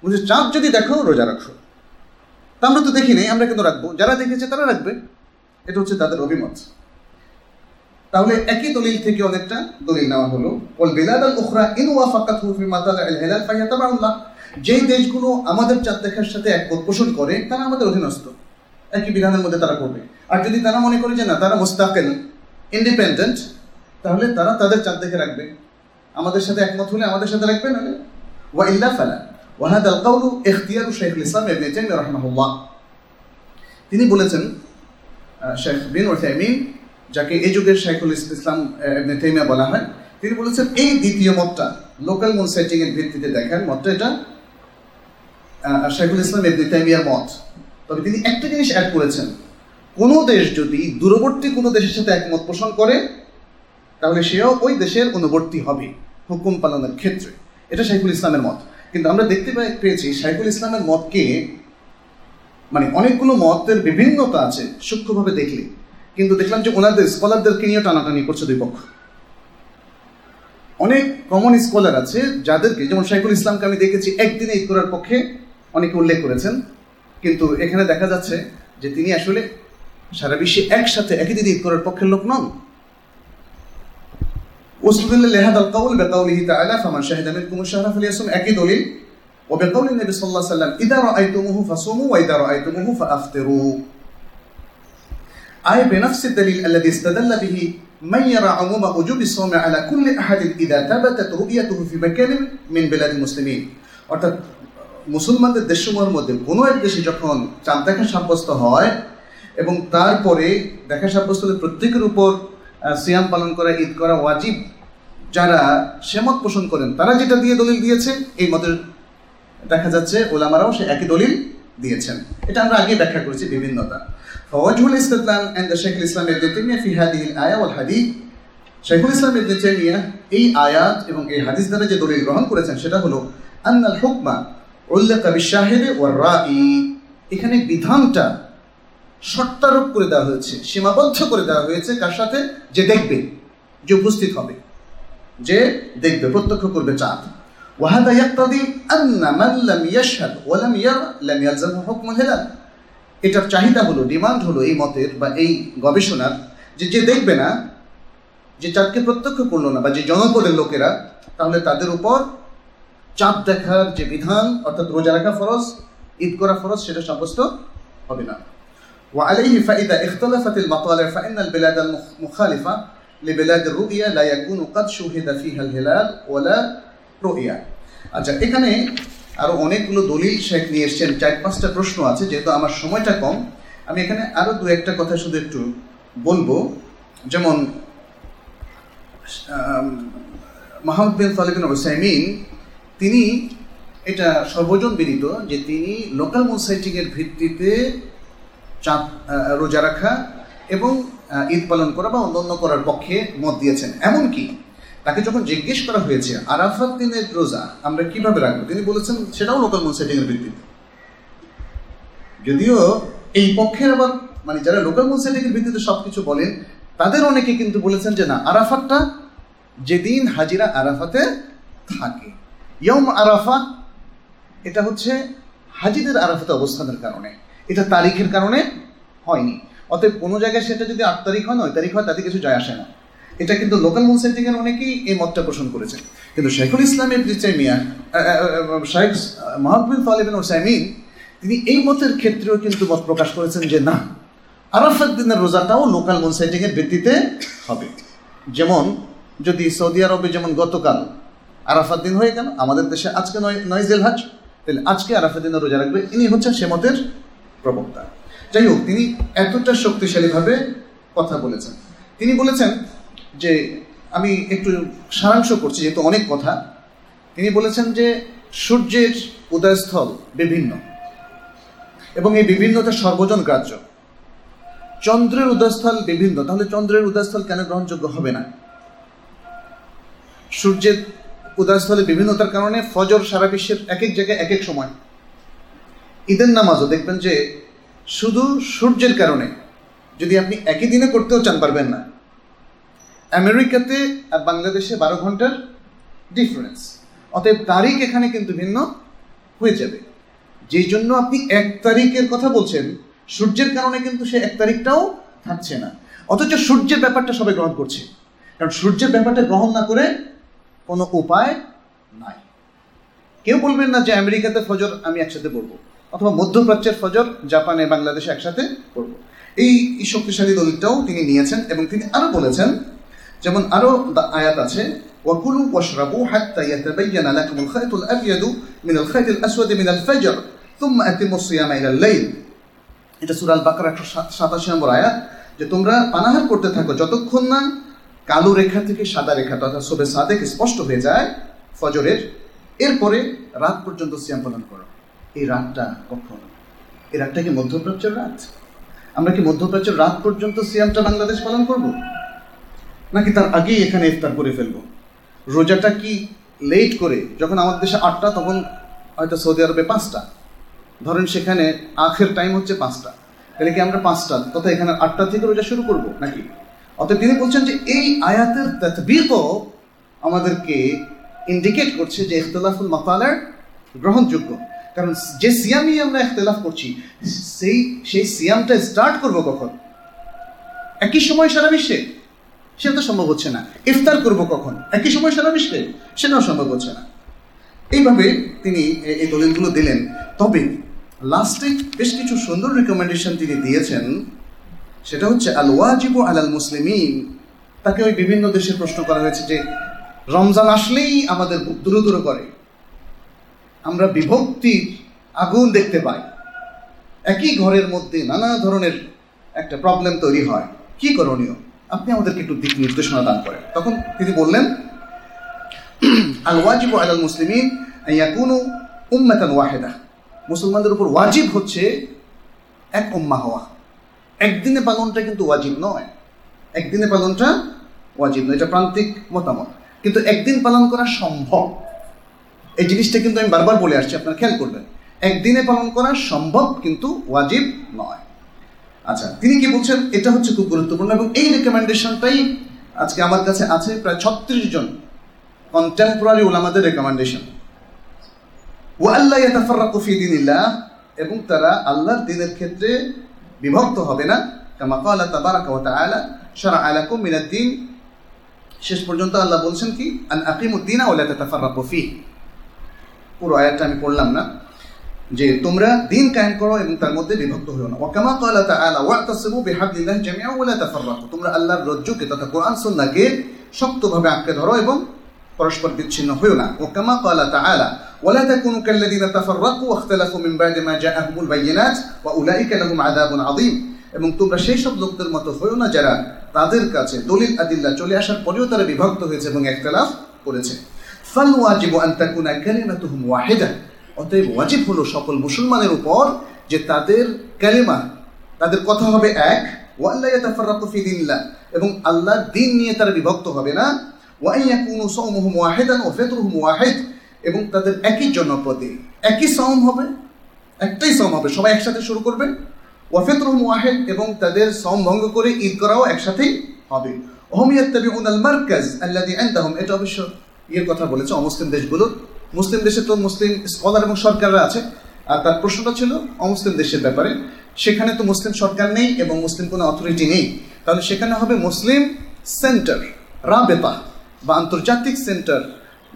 বলছে, চাঁদ যদি দেখো, রোজা রাখো। তা আমরা তো দেখি নাই, আমরা কিন্তু রাখব। যারা দেখেছে তারা রাখবে। এটা হচ্ছে তাদের অভিমত। তাহলে একই দলিল থেকে অনেকটা দলিল নেওয়া হলো। ওল বেলাদ আল উখরা ইন ওয়াফাকাত হুফি মাতাল আল হেলাল ফাইয়াতাবাউল্লাহ। যেই দেশগুলো আমাদের চাঁদ দেখার সাথে একমত পোষণ করে, তারা আমাদের অধীনস্থ। একই বিধানের মধ্যে তারা করবে আর যদি তারা মনে করে যে না, তারা মোস্তাকেল, ইন্ডিপেন্ডেন্ট, তাহলে তারা তাদের চাঁদ দেখে রাখবে। আমাদের সাথে একমত হলে আমাদের সাথে রাখবে না ওয়া ইল্লা ফালা। ওয়াহাদ আল কাউলু ইখতিয়ারু শেখুল ইসলাম ইবনে তাইমিয়া রাহমাহুল্লাহ। তিনি বলেছেন শেখ বিন ওসাইমিন যাকে এই যুগের শেখুল ইসলাম তাইমিয়া বলা হয়, তিনি বলেছেন, এই দ্বিতীয় মতটা লোকাল মুন এর ভিত্তিতে দেখার মতটা এটা শেখুল ইসলাম ইবনে তাইমিয়ার মত। তবে তিনি একটা জিনিস অ্যাড করেছেন, কোনো দেশ যদি দূরবর্তী কোনো দেশের সাথে একমত পোষণ করে, তাহলে সেও ওই দেশের অনুবর্তী হবে, হুকুম পালনের ক্ষেত্রে। এটা শাইখুল ইসলামের মত। কিন্তু আমরা দেখতে পেয়েছি, শাইখুল ইসলামের মতকে মানে অনেকগুলো মতের বিভিন্নতা আছে সূক্ষ্মভাবে দেখলে। কিন্তু দেখলাম যে ওনাদের স্কলারদেরকে নিয়ে টানাটানি করছে দুই পক্ষ। অনেক কমন স্কলার আছে যাদেরকে, যেমন শাইকুল ইসলামকে আমি দেখেছি, একদিনে ঈদ করার পক্ষে অনেকে উল্লেখ করেছেন। কিন্তু এখানে দেখা যাচ্ছে যে তিনি আসলে সারা বিশ্বে একসাথে, একই দিনে ঈদ করার পক্ষের লোক নন। ওসলুদুল্লাহ লেহাদ আল কাউল বেকাউলিহি তাআলা ফামান শাহিদ আমির কুমু শাহরা ফালিয়াসুম, একই দলিল। ও বেকাউলি নবী সাল্লাল্লাহু সাল্লাম ইদা রাআইতুমুহু ফাসুমু ওয়া ইদা রাআইতুমুহু ফাআফতিরু। آية بنفس الدليل الذي استدل به من يرى عموم وجوب الصوم على كل أحد إذا ثبتت رؤيته في مكان من بلاد المسلمين অর্থাৎ মুসলমানদের দেশসমূহের মধ্যে কোনো এক দেশে যখন চাঁদ দেখা সাব্যস্ত হয় এবং তারপরে দেখা সাব্যস্ত হলে প্রত্যেকের উপর আহ, সিয়াম পালন করা ঈদ করা ওয়াজিব যারা সেমত পোষণ করেন তারা যেটা দিয়ে দলিল দিয়েছে এই মতের দেখা যাচ্ছে ওলামারাও সে একই দলিল দিয়েছেন এটা আমরা আগে ব্যাখ্যা করেছি বিভিন্নতা فوجه الاستدلال عند شيخ الاسلام ابن تيميه في هذه الايه والحديث শাইখুল ইসলাম ইবনে তাইমিয়া এই আয়াত এবং এই হাদিস দ্বারা যে দলিল গ্রহণ করেছেন সেটা হলো আন্নাল হুকমা উল্লেখ বিশাহিদে ওয়ার রাই এখানে বিধানটা শর্তারোপ করে দেওয়া হয়েছে সীমাবদ্ধ করে দেওয়া হয়েছে কার সাথে যে দেখবে যে উপস্থিত হবে যে দেখবে প্রত্যক্ষ করবে চাঁদ وهذا يقتضي أن من لم يشهد ولم يرى لم يلزمه حكم الهلال এটার চাহিদা হলো ডিমান্ড হলো এই মতের বা এই গবেষণার যে যে দেখবে না যে চাঁদকে প্রত্যক্ষ করলো না বা যে জনপদের লোকেরা তাহলে তাদের উপর চাঁদ দেখার যে বিধান অর্থাৎ রোজা রাখা ফরজ ঈদ করা ফরজ সেটা সাব্যস্ত হবে না وعليه فإذا اختلفت المطالع فإن البلاد المخالفة لبلاد الرؤيا لا يكون قد شهد فيها الهلال ولا رؤيا আচ্ছা এখানে আরও অনেকগুলো দলিল শেখ নিয়ে এসছেন, চার পাঁচটা প্রশ্ন আছে, যেহেতু আমার সময়টা কম। আমি এখানে আরও দু একটা কথা শুধু একটু বলব। যেমন মাহমুদ বিন সালিবিন তিনি এটা সর্বজন বিদিত যে তিনি লোকাল মুসাইটিংয়ের ভিত্তিতে চাঁদ রোজা রাখা এবং ঈদ পালন করা বা অন্য করার পক্ষে মত দিয়েছেন। এমনকি তাকে যখন জিজ্ঞেস করা হয়েছে, আরাফাত দিনের রোজা আমরা কীভাবে রাখব? তিনি বলেছেন, সেটাও লোকাল মুসাইটিং এর ভিত্তিতে। যদিও এই পক্ষের আবার মানে যারা লোকাল মুসাইটিং এর ভিত্তিতে সবকিছু বলেন, তাদের অনেকে কিন্তু বলেছেন যে, না, আরাফাতটা যেদিন হাজিরা আরাফাতে থাকে। ইয়ম আরাফা, এটা হচ্ছে হাজিদের আরাফাতে অবস্থানের কারণে। এটা তারিখের কারণে হয়নি। অতএব কোনো জায়গায় সেটা যদি আট তারিখ হয়, নয় তারিখ হয়, তাতে কিছু যায় আসে না। এটা কিন্তু লোকাল মুনসেন্টিং এর অনেকেই এই মতটা পোষণ করেছেন। কিন্তু শেখুল ইসলাম ইবনে শেখ মাহবুব তালিবিন ওসাইমিন তিনি এই মতের ক্ষেত্রেও কিন্তু মত প্রকাশ করেছেন যে না আরাফাত দিনের রোজাটাও লোকাল মুনসেন্টিং এর ভিত্তিতে হবে। যেমন, যদি সৌদি আরবে যেমন গতকাল আরাফাত দিন হয়ে গেল, আমাদের দেশে আজকে নয় নয় জেলহাজ, তাহলে আজকে আরাফাত দিনের রোজা রাখবে, ইনি হচ্ছেন সে মতের প্রবক্তা। যাই হোক, তিনি এতটা শক্তিশালীভাবে কথা বলেছেন। তিনি বলেছেন যে আমি একটু সারাংশ করছি, যেহেতু অনেক কথা, তিনি বলেছেন যে সূর্যের উদয়স্থল বিভিন্ন এবং এই বিভিন্নতা সর্বজন গ্রাহ্য। চন্দ্রের উদয়স্থল বিভিন্ন, তাহলে চন্দ্রের উদয়স্থল কেন গ্রহণযোগ্য হবে না? সূর্যের উদয়স্থলে বিভিন্নতার কারণে ফজর সারা বিশ্বের এক এক জায়গায় এক এক সময়। ঈদের নামাজও দেখবেন যে শুধু সূর্যের কারণে যদি আপনি একই দিনে করতেও চান, পারবেন না। আমেরিকাতে আর বাংলাদেশে বারো ঘণ্টার ডিফারেন্স অতএব তারিখ এখানে কিন্তু ভিন্ন হয়ে যাবে। যেই জন্য আপনি এক তারিখের কথা বলছেন, সূর্যের কারণে কিন্তু সে এক তারিখটাও থাকছে না। অথচ সূর্যের ব্যাপারটা সবাই গ্রহণ করছে। কারণ সূর্যের ব্যাপারটা গ্রহণ না করে কোনো উপায় নাই। কেউ বলবেন না যে আমেরিকাতে ফজর আমি একসাথে পড়ব, অথবা মধ্যপ্রাচ্যের ফজর জাপানে, বাংলাদেশে একসাথে পড়ব। এই শক্তিশালী দলিলটাও তিনি নিয়েছেন এবং তিনি আরও বলেছেন যেমন আরো দা- আয়াত আছে وكلوا واشربوا حتى يتبين لكم الخيط الابيض من الخيط الاسود من الفجر ثم اتموا الصيام الى الليل এটা সুরাল বাকার একশো সাতাশি নম্বর আয়াত যে তোমরা পানাহার করতে থাকো যতক্ষণ না কালো রেখা থেকে সাদা রেখা অর্থাৎ সোবে সাদেক স্পষ্ট হয়ে যায় ফজরের এরপরে রাত পর্যন্ত সিয়াম পালন করো এই রাতটা কখন এই রাতটা কি মধ্যপ্রাচ্যের রাত আমরা কি মধ্যপ্রাচ্যের রাত পর্যন্ত সিয়ামটা বাংলাদেশ পালন করব নাকি তার আগেই এখানে ইফতার করে ফেলব? রোজাটা কি লেট করে? যখন আমাদের দেশে আটটা, তখন হয়তো সৌদি আরবে পাঁচটা। ধরেন সেখানে আখের টাইম হচ্ছে পাঁচটা। তাহলে কি আমরা পাঁচটা? তথা এখানে আটটা থেকে রোজা শুরু করব নাকি? অতএব তিনি বলছেন যে এই আয়াতের তৎবিকও আমাদেরকে ইন্ডিকেট করছে যে ইখতলাফুল মাতালার গ্রহণযোগ্য। কারণ যে সিয়ামই আমরা ইখতলাফ করছি, সেই সেই সিয়ামটা স্টার্ট করব কখন? একই সময় সারা বিশ্বে। সেটা তো সম্ভব হচ্ছে না। ইফতার করব কখন? একই সময় সারা বিশ্বে? সেটাও সম্ভব হচ্ছে না। এইভাবে তিনি এই দলিলগুলো দিলেন। তবে লাস্টে বেশ কিছু সুন্দর রিকমেন্ডেশন তিনি দিয়েছেন। সেটা হচ্ছে আল ওয়াজিবু আলাল মুসলিমিন। তাকে ওই বিভিন্ন দেশে প্রশ্ন করা হয়েছে যে, রমজান আসলেই আমাদের বুক দূর দূর করে। আমরা বিভক্তির আগুন দেখতে পাই। একই ঘরের মধ্যে নানা ধরনের একটা প্রবলেম তৈরি হয়। কি করণীয়? আপনি আমাদেরকে একটু দিক নির্দেশনা দান করেন। তখন তিনি বললেন আল ওয়াজিব আলাল মুসলিমিন ইয়াকুনু উম্মাতান ওয়াহিদা। মুসলমানদের উপর ওয়াজিব হচ্ছে এক উম্মা হওয়া। একদিনে পালনটা কিন্তু ওয়াজিব নয়। একদিনে পালনটা ওয়াজিব নয়, এটা প্রান্তিক মতামত। কিন্তু একদিন পালন করা সম্ভব। এই জিনিসটা কিন্তু আমি বারবার বলে আসছি, আপনারা খেয়াল করবেন। একদিনে পালন করা সম্ভব কিন্তু ওয়াজিব নয়। আচ্ছা তিনি কি বলছেন? এটা হচ্ছে খুব গুরুত্বপূর্ণ এবং এই রেকমেন্ডেশনটাই আজকে আমার কাছে আছে প্রায় ছত্রিশ জন কন্টেম্পোরারি ওলামাদের রেকমেন্ডেশন ওয়াল্লাহ ইয়াতাফাররাকু ফি দীনিল্লাহ, এবং তারা আল্লাহর দিনের ক্ষেত্রে বিভক্ত হবে না। কামা ক্বালা তাবারাকা ওয়া তাআলা, শারআ লাকুম মিনাদ দ্বীন শেষ পর্যন্ত আল্লাহ বলছেন কি? আন আকিমুদ্দিন ওয়া লা তাতাফাররাকু ফিহি। পুরো আয়াতটা আমি পড়লাম না। যে তোমরা দিন কায়েম করো এবং তার মধ্যে বিভক্ত হও না। ওয়াকামা কালা তাআলা, ওয়াতাসিমু বিহাবলিল্লাহ জামিআ ওয়া লা তাফাররাকু। তোমরা আল্লাহর রজ্জুকে তথা কোরআন সুন্নাহকে শক্তভাবে আঁকড়ে ধরো এবং পরস্পর বিচ্ছিন্ন হইও না। ওয়াকামা কালা তাআলা ওয়া লা তাকুনু দিন তাফাররাকু ওয়া ইখতালাফু মিন বাদি মা জাআহুমুল বাইয়িনাত ওয়া উলাইকা লাহুম আযাবুন আযীম। এবং তোমরা সেই সব লোকদের মতো হইও না যারা তাদের কাছে দলিল আদিল্লা চলে আসার পরেও তারা বিভক্ত হয়েছে এবং একতলাফ করেছে। ফাল ওয়াজিবু আন তাকুনা কালিমাতুহুম ওয়াহিদা। অতএব ওয়াজিব হলো সকল মুসলমানের উপর যে তাদের কালিমা, তাদের কথা হবে এক, ওয়াল্লা ইয়াতাফাররাকু ফি দীনিল্লাহ, এবং আল্লাহ দিন নিয়ে তারা বিভক্ত হবে না। এবং তাদের একই জনপদে একই সম হবে, একটাই সম হবে, সবাই একসাথে শুরু করবে। ওয়াফিতরুহুম ওয়াহিদ এবং তাদের সম ভঙ্গ করে ঈদ করাও একসাথেই হবে। অহমিয়াত ইয়াত্তাবিউন আল মারকাজ আল্লাযী ইনদাহুম এটা অবশ্য ইয়ের কথা বলেছে অমুসলিম দেশগুলোর। মুসলিম দেশে তো মুসলিম স্কলার এবং সরকাররা আছে। আর তার প্রশ্নটা ছিল অমুসলিম দেশের ব্যাপারে। সেখানে তো মুসলিম সরকার নেই এবং মুসলিম কোনো অথরিটি নেই। তাহলে সেখানে হবে মুসলিম সেন্টার রাবেতা বা আন্তর্জাতিক সেন্টার,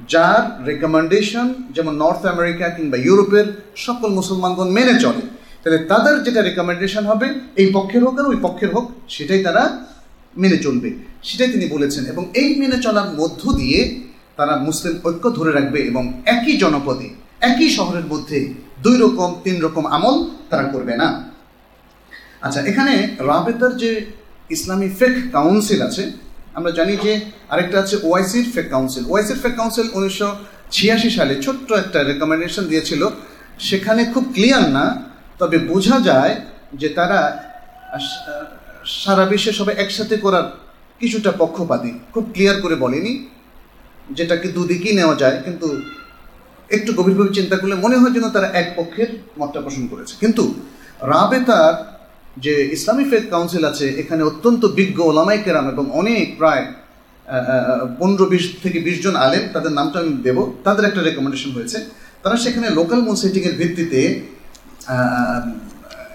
যার রেকমেন্ডেশন যেমন নর্থ আমেরিকা কিংবা ইউরোপের সকল মুসলমানগণ মেনে চলে। তাহলে তাদের যেটা রেকমেন্ডেশন হবে, এই পক্ষের হোক আর ওই পক্ষের হোক, সেটাই তারা মেনে চলবে। সেটাই তিনি বলেছেন। এবং এই মেনে চলার মধ্য দিয়ে তারা মুসলিম ঐক্য ধরে রাখবে এবং একই জনপদে, একই শহরের মধ্যে দুই রকম, তিন রকম আমল তারা করবে না। আচ্ছা এখানে রাবেতার যে ইসলামী ফেক কাউন্সিল আছে, আমরা জানি যে আরেকটা আছে ওআইসির ফেক কাউন্সিল। ওআইসির ফেক কাউন্সিল উনিশশো ছিয়াশি সালে ছোট্ট একটা রেকমেন্ডেশন দিয়েছিল। সেখানে খুব ক্লিয়ার না, তবে বোঝা যায় যে তারা সারা বিশ্বে সবাই একসাথে করার কিছুটা পক্ষপাতী, খুব ক্লিয়ার করে বলেনি। যেটাকে দুদিকেই নেওয়া যায়, কিন্তু একটু গভীরভাবে চিন্তা করলে মনে হয় যেন তারা এক পক্ষের মতটা পোষণ করেছে। কিন্তু রাবেতার যে ইসলামী ফেথ কাউন্সিল আছে, এখানে অত্যন্ত বিজ্ঞ ওলামাই কেরাম এবং অনেক প্রায় পনেরো বিশ থেকে বিশ জন আলেম, তাদের নামটা আমি দেবো, তাদের একটা রেকমেন্ডেশন হয়েছে। তারা সেখানে লোকাল সেটিংয়ের ভিত্তিতে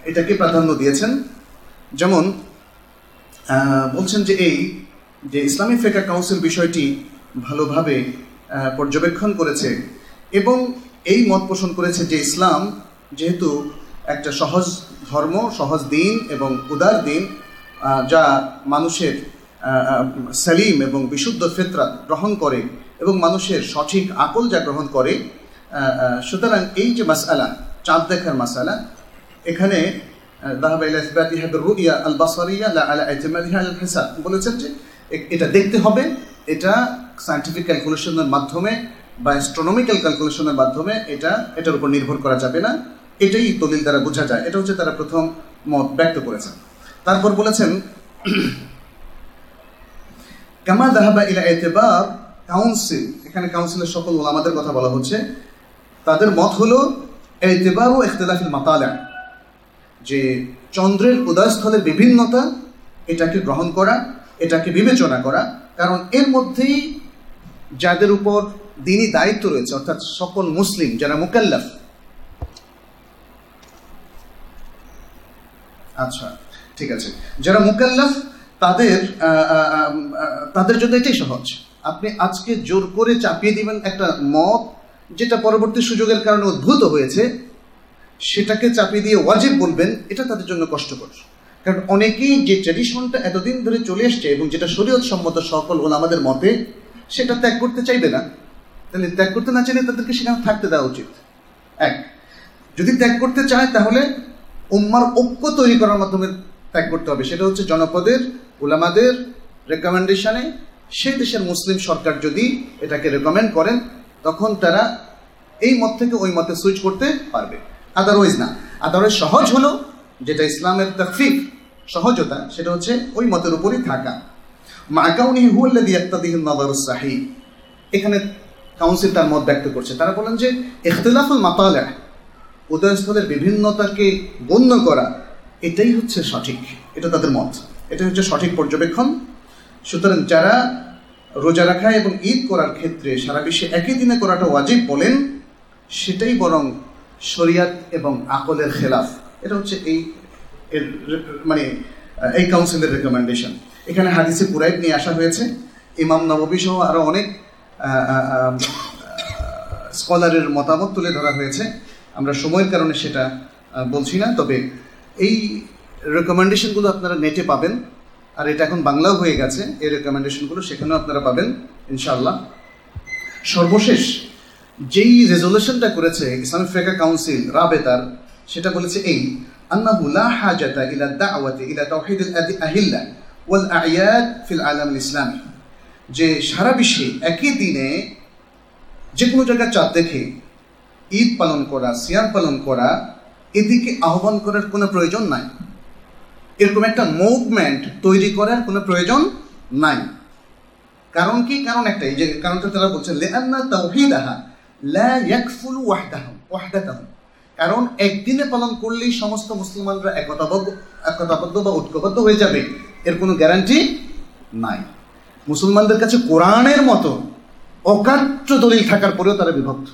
এটাকে প্রাধান্য দিয়েছেন। যেমন বলছেন যে এই, যে ইসলামী ফেকা কাউন্সিল বিষয়টি ভালোভাবে পর্যবেক্ষণ করেছে এবং এই মত পোষণ করেছে যে ইসলাম যেহেতু একটা সহজ ধর্ম, সহজ দিন এবং উদার দিন যা মানুষের সেলিম এবং বিশুদ্ধ ফেতরা গ্রহণ করে এবং মানুষের সঠিক আকল যা গ্রহণ করে সুতরাং এই যে মাসালা চাঁদ দেখার মাসালা এখানে বলেছেন যে এটা দেখতে হবে, এটা সায়েন্টিফিক ক্যালকুলেশনের মাধ্যমে বা অ্যাস্ট্রোনমিক্যাল ক্যালকুলেশনের মাধ্যমে এটা, এটার উপর নির্ভর করা যাবে না। এটাই দলিল দ্বারা বোঝা যায়। এটা হচ্ছে তারা প্রথম মত ব্যক্ত করেছেন। তারপর বলেছেন, কামা দাহাবা ইলা এতেবার কাউন্সিল এখানে কাউন্সিলের সকল ওলামাদের কথা বলা হচ্ছে। তাদের মত হলো এতেবার ও ইখতিলাফিল মাতালা, যে চন্দ্রের উদয়স্থলের বিভিন্নতা, এটাকে গ্রহণ করা, এটাকে বিবেচনা করা। কারণ এর মধ্যেই যাদের উপর দিনই দায়িত্ব রয়েছে, অর্থাৎ সকল মুসলিম যারা মুকাল্লাফ। আচ্ছা ঠিক আছে। যারা মুকাল্লাফ, তাদের তাদের জন্য এটাই সহজ। আপনি আজকে জোর করে চাপিয়ে দিবেন একটা মত, যেটা পরবর্তী সুযোগের কারণে উদ্ভূত হয়েছে, সেটাকে চাপিয়ে দিয়ে ওয়াজিব বলবেন, এটা তাদের জন্য কষ্টকর। কারণ অনেকেই যে ট্র্যাডিশনটা এতদিন ধরে চলে এসছে এবং যেটা শরীয়ত সম্মত সকল আমাদের মতে সেটা ত্যাগ করতে চাইবে না। তাহলে ত্যাগ করতে না চাইলে তাদেরকে সেখানে থাকতে দেওয়া উচিত। এক, যদি ত্যাগ করতে চায় তাহলে উম্মার ঐক্য তৈরি করার মাধ্যমে ত্যাগ করতে হবে। সেটা হচ্ছে জনপদের, উলামাদের রেকমেন্ডেশনে সে দেশের মুসলিম সরকার যদি এটাকে রেকমেন্ড করেন, তখন তারা এই মত থেকে ওই মতে সুইচ করতে পারবে। আদারওয়াইজ না। আদারওয়াইজ সহজ হলো যেটা ইসলামের তফিক সহজতা, সেটা হচ্ছে ওই মতের উপরই থাকা। মাকাউনিহি হুয়াল্লাযী ইয়াক্তাদিহি নাযারুস সাহি। এখানে কাউন্সিল তার মত ব্যক্ত করছে। তারা বলেন যে ইখতিলাফুল মাতালা উদয়স্থলের বিভিন্নতাকে গণ্য করা, এটাই হচ্ছে সঠিক। এটা তাদের মত। এটা হচ্ছে সঠিক পর্যবেক্ষণ। সুতরাং যারা রোজা রাখা এবং ঈদ করার ক্ষেত্রে সারা বিশ্বে একই দিনে করাটা ওয়াজিব বলেন, সেটাই বরং শরিয়াত এবং আকলের খেলাফ। এটা হচ্ছে এই মানে এই কাউন্সিলের রেকমেন্ডেশন এখানে হাদিসে পুরাইব নিয়ে আসা হয়েছে। ইমাম নববী সহ আরও অনেক স্কলারের মতামত তুলে ধরা হয়েছে। আমরা সময়ের কারণে সেটা বলছি না। তবে এই রেকমেন্ডেশনগুলো আপনারা নেটে পাবেন। আর এটা এখন বাংলাও হয়ে গেছে। এই রেকমেন্ডেশনগুলো সেখানেও আপনারা পাবেন, ইনশাআল্লাহ। সর্বশেষ, যেই রেজলিউশনটা করেছে ইসলামিক ফেকা কাউন্সিল রাবেতার, সেটা বলেছে এই, আন্নাহু লা হাজাতা ইলা দাওয়াতি ইলা তাওহীদিল আহিল্লা। ওয়াল আয়াদ ফিল আলাম ইসলামী। যে সারা বিশ্বে একই দিনে যে কোনো জায়গায় চাঁদ দেখে ঈদ পালন করা, সিয়াম পালন করা, এদিকে আহ্বান করার কোনো প্রয়োজন নাই। এরকম একটা মুভমেন্ট তৈরি করার কোনো প্রয়োজন নাই। কারণ কি? কারণ একটাই যে কারণটা তারা বলছেন লেআন্না তাওহীদাহা লা ইয়াকফুলু ওয়াহদাহুম ওয়াহদাতাহুম কারণ একদিনে পালন করলেই সমস্ত মুসলমানরা একতাবদ্ধ একতাবদ্ধ বা ঐক্যবদ্ধ হয়ে যাবে। এর কোনো গ্যারান্টি নাই। মুসলমানদের কাছে কোরআনের মতো অকাট্য দলিল থাকার পরেও তারা বিভক্ত।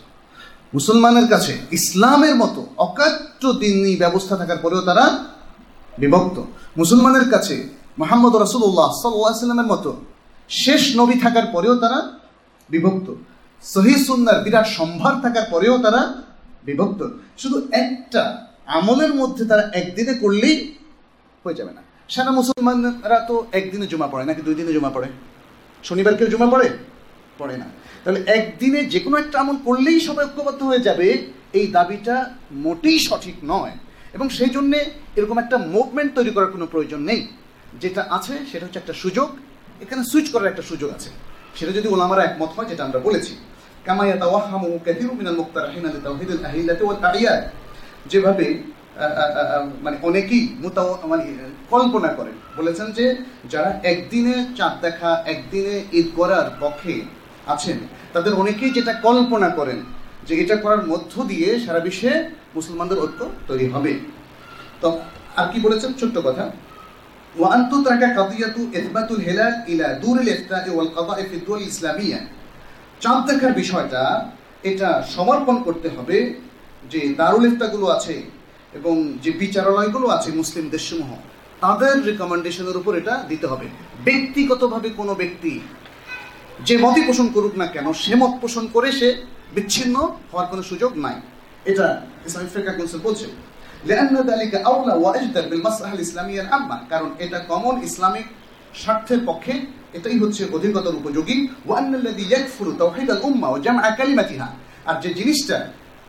মুসলমানের কাছে ইসলামের মতো অকাট্য দিনী ব্যবস্থা থাকার পরেও তারা বিভক্ত। মুসলমানের কাছে মোহাম্মদ রসুল্লাহ সাল্লাহ সাল্লামের মতো শেষ নবী থাকার পরেও তারা বিভক্ত। সহি সুন্নার বিরাট সম্ভার থাকার পরেও তারা বিভক্ত। শুধু একটা আমলের মধ্যে তারা একদিনে করলেই হয়ে যাবে না। সারা মুসলমানরা তো একদিনে জমা পড়ে, নাকি দুই দিনে জমা পড়ে? শনিবার কেউ জমা পড়ে? পড়ে না। তাহলে একদিনে যে কোনো একটা আমল করলেই সবাই ঐক্যবদ্ধ হয়ে যাবে, এই দাবিটা মোটেই সঠিক নয়। এবং সেই জন্যে এরকম একটা মুভমেন্ট তৈরি করার কোনো প্রয়োজন নেই। যেটা আছে, সেটা হচ্ছে একটা সুযোগ। এখানে সুইচ করার একটা সুযোগ আছে। সেটা যদি ওলামারা একমত হয়, যেটা আমরা বলেছি। কামাইয়া তাওয়াহামু কাথিরু মিনাল মুক্তারাহিনা লিতাওহীদিল আহিল্লাতি ওয়াল আইয়াদ। যেভাবে মানে অনেকেই মোতাও মানে কল্পনা করেন বলেছেন যে যারা একদিনে চাঁদ দেখা একদিনে ঈদ করার পক্ষে আছেন তাদের অনেকেই যেটা কল্পনা করেন যে এটা করার মধ্য দিয়ে সারা বিশ্বে মুসলমানদের ঐক্য তৈরি হবে তো আর কি বলেছেন ছোট্ট কথা وأن تترك قضية إثبات الهلال إلى دور الإفتاء والقضاء في الدول الإسلامية চাঁদ দেখার বিষয়টা এটা সমর্পণ করতে হবে যে দারুল ইফতাগুলো আছে এবং যে বিচারালয়গুলো আছে মুসলিম দেশসমূহ, তাদের রেকমেন্ডেশনের উপর এটা দিতে হবে। ব্যক্তিগতভাবে কোনো ব্যক্তি যে মতই পোষণ করুক না কেন, সে মত পোষণ করে সে বিচ্ছিন্ন হওয়ার কোনো সুযোগ নাই। এটা ইসলামিক ফ্রেকা কাউন্সিল বলছে। কারণ এটা কমন ইসলামিক স্বার্থের পক্ষে এটাই হচ্ছে অধিকতর উপযোগী। আর যে জিনিসটা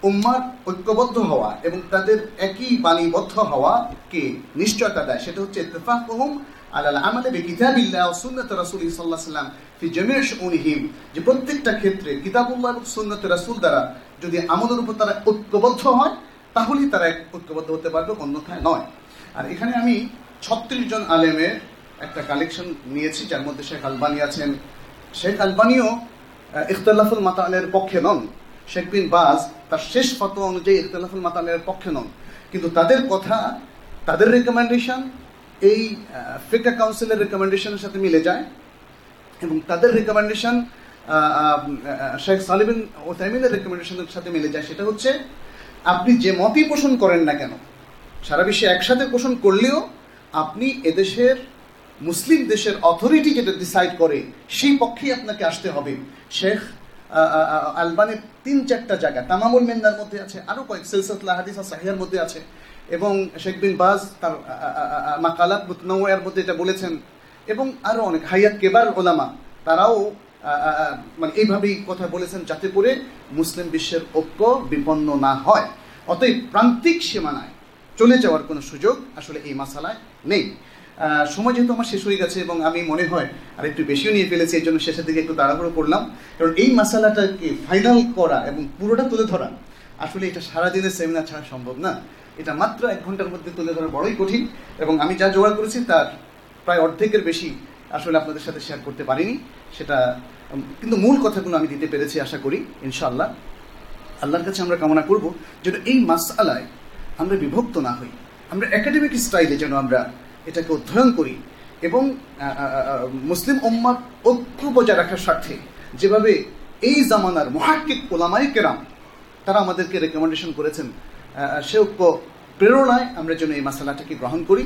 উম্মার ঐক্যবদ্ধ হওয়া এবং তাদের একই বাণীবদ্ধ হওয়া কে নিশ্চয়তা দেয়, সেটা হচ্ছে ইত্তেফাকুহুম আলাল আমালে বিকিতাবিল্লাহ ও সুন্নাত রাসূল আলাইহি সাল্লাম ফি শুউনিহিম। যে প্রত্যেকটা ক্ষেত্রে কিতাবুল্লাহ এবং সুন্নাত রাসূল দ্বারা যদি আমলের উপর তারা ঐক্যবদ্ধ হয়, তাহলেই তারা ঐক্যবদ্ধ হতে পারবে, অন্যথায় নয়। আর এখানে আমি ছত্রিশ জন আলেমের একটা কালেকশন নিয়েছি, যার মধ্যে শেখ আলবানি আছেন। শেখ আলবানিও ইখতিলাফুল মাতালের পক্ষে নন। শেখ বিন বাজ তার শেষ ফতোয়া অনুযায়ী ইখতিলাফুল মাতালের পক্ষে নন। কিন্তু তাদের কথা, তাদের রেকমেন্ডেশন এই ফিকা কাউন্সিলের রেকমেন্ডেশনের সাথে মিলে যায় এবং তাদের রেকমেন্ডেশন শেখ সালিবিন ওসাইমিনের রেকমেন্ডেশনের সাথে মিলে যায়। সেটা হচ্ছে, আপনি যে মতই পোষণ করেন না কেন, সারা বিশ্বে একসাথে পোষণ করলেও আপনি এদেশের, মুসলিম দেশের অথরিটি যেটা ডিসাইড করে, সেই পক্ষেই আপনাকে আসতে হবে। শেখ আলবানের তিন চারটা জায়গা, তামামুল মেন্দার মধ্যে আছে আরও কয়েক সিলসিলা হাদিস সাহিয়ার মধ্যে আছে, এবং শেখ বিন বাজ তার মাকালাত মুতনওয়ার মধ্যে এটা বলেছেন, এবং আরও অনেক হাইয়াত কেবার ওলামা, তারাও মানে এইভাবেই কথা বলেছেন যাতে করে মুসলিম বিশ্বের ঐক্য বিপন্ন না হয়। অতএব প্রান্তিক সীমানায় চলে যাওয়ার কোনো সুযোগ আসলে এই মাসালায় নেই। সময় যেহেতু আমার শেষ হয়ে গেছে এবং আমি মনে হয় আর একটু বেশিও নিয়ে ফেলেছি, এই জন্য শেষের দিকে একটু তাড়াহুড়ো করলাম। কারণ এই মশালাটাকে ফাইনাল করা এবং পুরোটা তুলে ধরা আসলে এটা সারাদিনের সেমিনার ছাড়া সম্ভব না। এটা মাত্র এক ঘণ্টার মধ্যে তুলে ধরা বড়ই কঠিন এবং আমি যা জোগাড় করেছি তার প্রায় অর্ধেকের বেশি আসলে আপনাদের সাথে শেয়ার করতে পারিনি। সেটা কিন্তু মূল কথাগুলো আমি দিতে পেরেছি আশা করি, ইনশাআল্লাহ। আল্লাহর কাছে আমরা কামনা করব যেন এই মাসালায় আমরা বিভক্ত না হই। আমরা একাডেমিক স্টাইলে যেন আমরা এটাকে অধ্যয়ন করি এবং মুসলিম উম্মার ঐক্য বজায় রাখার স্বার্থে যেভাবে এই জামানার মহাকিক ওলামাই কেরাম তারা আমাদেরকে রেকমেন্ডেশন করেছেন সে ঐক্য প্রেরণায় আমরা যেন এই মশালাটাকে গ্রহণ করি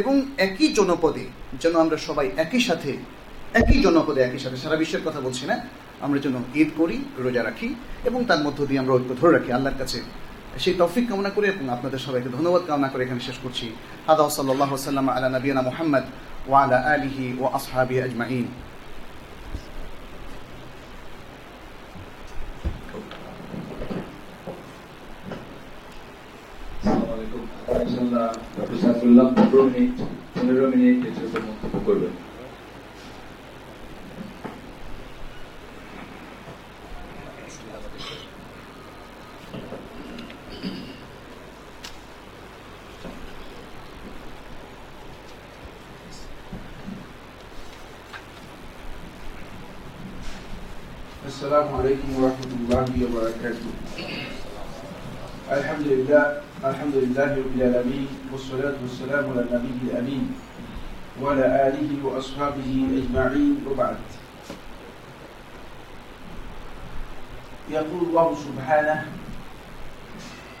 এবং একই জনপদে যেন আমরা সবাই একই সাথে, একই জনপদে একই সাথে, সারা বিশ্বের কথা বলছি না, আমরা যেন ঈদ করি, রোজা রাখি এবং তার মধ্য দিয়ে আমরা ঐক্য ধরে রাখি। আল্লাহর কাছে সেই তৌফিক কামনা করে এবং আপনাদের সবাইকে ধন্যবাদ কামনা করে এখানে শেষ করছি। হাদা সাল্লাহ সাল্লাম আলা নবীনা মোহাম্মদ ওয়ালা আলিহি ও আসহাবি আজমাইন। পনেরো মিনিট পনেরো মিনিট মন্তব্য করবেন। والسلام على النبي الأمين وعلى آله وأصحابه أجمعين وبعد يقول الله سبحانه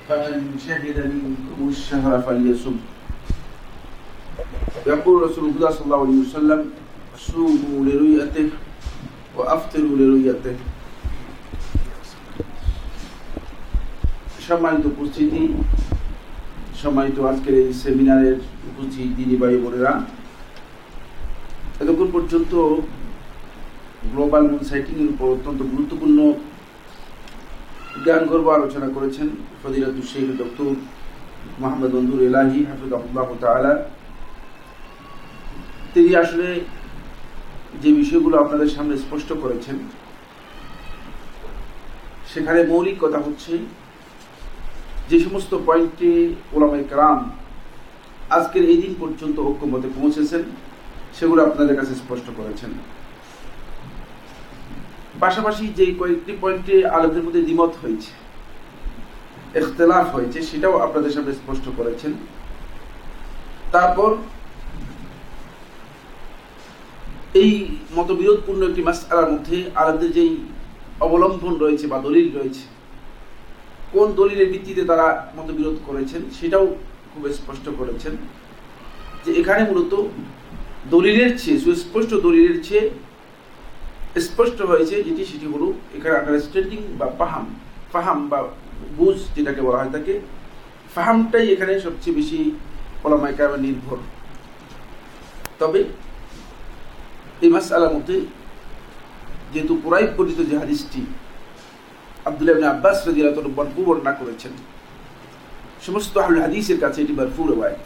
فمن شهد منكم الشهر فليصم يقول رسول الله صلى الله عليه وسلم صوموا لرؤيته ও আফতের রুইয়াতে সম্মানিত উপস্থিতি সম্মানিত আজকের এই সেমিনারের উপস্থিত দিদি ভাই বোনেরা, এতক্ষণ পর্যন্ত গ্লোবাল মুন সাইটিং এর উপর অত্যন্ত গুরুত্বপূর্ণ জ্ঞান গর্ব আলোচনা করেছেন ফদিলাতুল শেখ ডক্টর মোহাম্মদ বন্ধুর এলাহি হাফিজ আল্লাহ তালা তিনি আসলে যে বিষয়গুলো আপনাদের সামনে স্পষ্ট করেছেন, সেখানে মৌলিক কথা হচ্ছে যে সমস্ত পয়েন্টে ওলামাই কালাম আজকের এই দিন পর্যন্ত ঐক্যমতে পৌঁছেছেন, সেগুলো আপনাদের কাছে স্পষ্ট করেছেন। পাশাপাশি যে কয়েকটি পয়েন্টে আলোদের মধ্যে দ্বিমত হয়েছে, এখতলাফ হয়েছে, সেটাও আপনাদের সামনে স্পষ্ট করেছেন। তারপর এই মতবিরোধপূর্ণ একটি মাসালার মধ্যে আরবদের যেই অবলম্বন রয়েছে বা দলিল রয়েছে কোন দলিলের ভিত্তিতে তারা মতবিরোধ করেছেন সেটাও খুব স্পষ্ট করেছেন যে এখানে মূলত দলিলের চেয়ে, সুস্পষ্ট দলিলের চেয়ে স্পষ্ট হয়েছে যেটি, সেটি হলো এখানে আন্ডারস্ট্যান্ডিং বা পাহাম ফাহাম বা বুঝ যেটাকে বলা হয় তাকে। ফাহামটাই এখানে সবচেয়ে বেশি ওলামাইকার নির্ভর। তবে এই মাস আলামতে যেহেতু পুরাই পরিচিত যে হাদিসটি আবদুল্লাহ আব্বাস রাজিয়াল বরফু বর্ণনা করেছেন। সমস্ত আহুল হাদিসের কাছে এটি বরফু রেওয়ায়ত।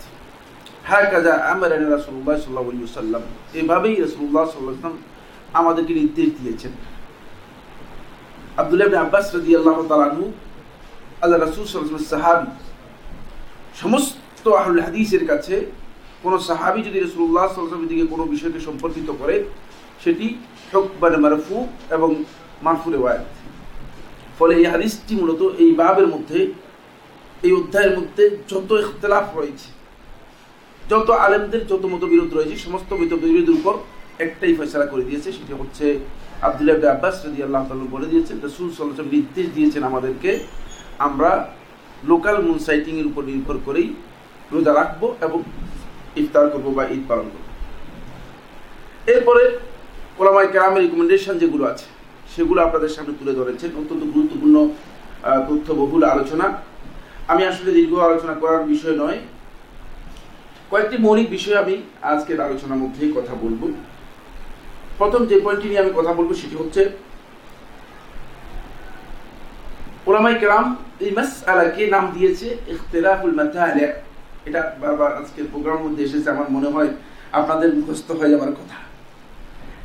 হ্যাঁ কাজা আমার রাসুল্লাহ সাল্লাহ সাল্লাম এভাবেই রসুল্লাহ সাল্লাম আমাদেরকে নির্দেশ দিয়েছেন। আবদুল্লাহ আব্বাস রাজি আল্লাহ তালু আল্লাহ রাসুল সাল্লাম সাহাবি। সমস্ত আহুল হাদিসের কাছে কোন সাহাবি যদি রসুল্লাহ সাল্লামের দিকে কোনো বিষয়কে সম্পর্কিত করে, সেটি হকবান মারফু এবং মারফু রেওয়ায়ত। ফলে এই হাদিসটি মূলত এই বাবের মধ্যে, এই অধ্যায়ের মধ্যে যত ইখতলাফ রয়েছে, যত আলেমদের যত মতবিরোধ রয়েছে, সমস্ত মতবিরোধের উপর একটাই ফয়সলা করে দিয়েছে, সেটি হচ্ছে আবদুল্লাহ আব্বাস রদি আল্লাহ বলে দিয়েছেন, রসুল সাল্লাম নির্দেশ দিয়েছেন আমাদেরকে, আমরা লোকাল মুন সাইটিং এর উপর নির্ভর করেই রোজা রাখব এবং ইফতার করব বা ঈদ পালন করব। এরপরে ওলামাই কেরামের রিকমেন্ডেশন যেগুলো আছে সেগুলো আপনাদের সামনে তুলে ধরেছেন অত্যন্ত গুরুত্বপূর্ণ তথ্যবহুল আলোচনা। আমি আসলে দীর্ঘ আলোচনা করার বিষয় নয়। কয়েকটি মৌলিক বিষয় আমি আজকের আলোচনার মধ্যেই কথা বলব। প্রথম যে পয়েন্টটি নিয়ে আমি কথা বলব সেটি হচ্ছে ওলামাই কেরাম এই মাস আলাকে নাম দিয়েছে ইখতিলাফুল মাতালে এটা বারবার আজকের প্রোগ্রামের মধ্যে এসেছে, আমার মনে হয় আপনাদের মুখস্থ হয়ে যাওয়ার কথা।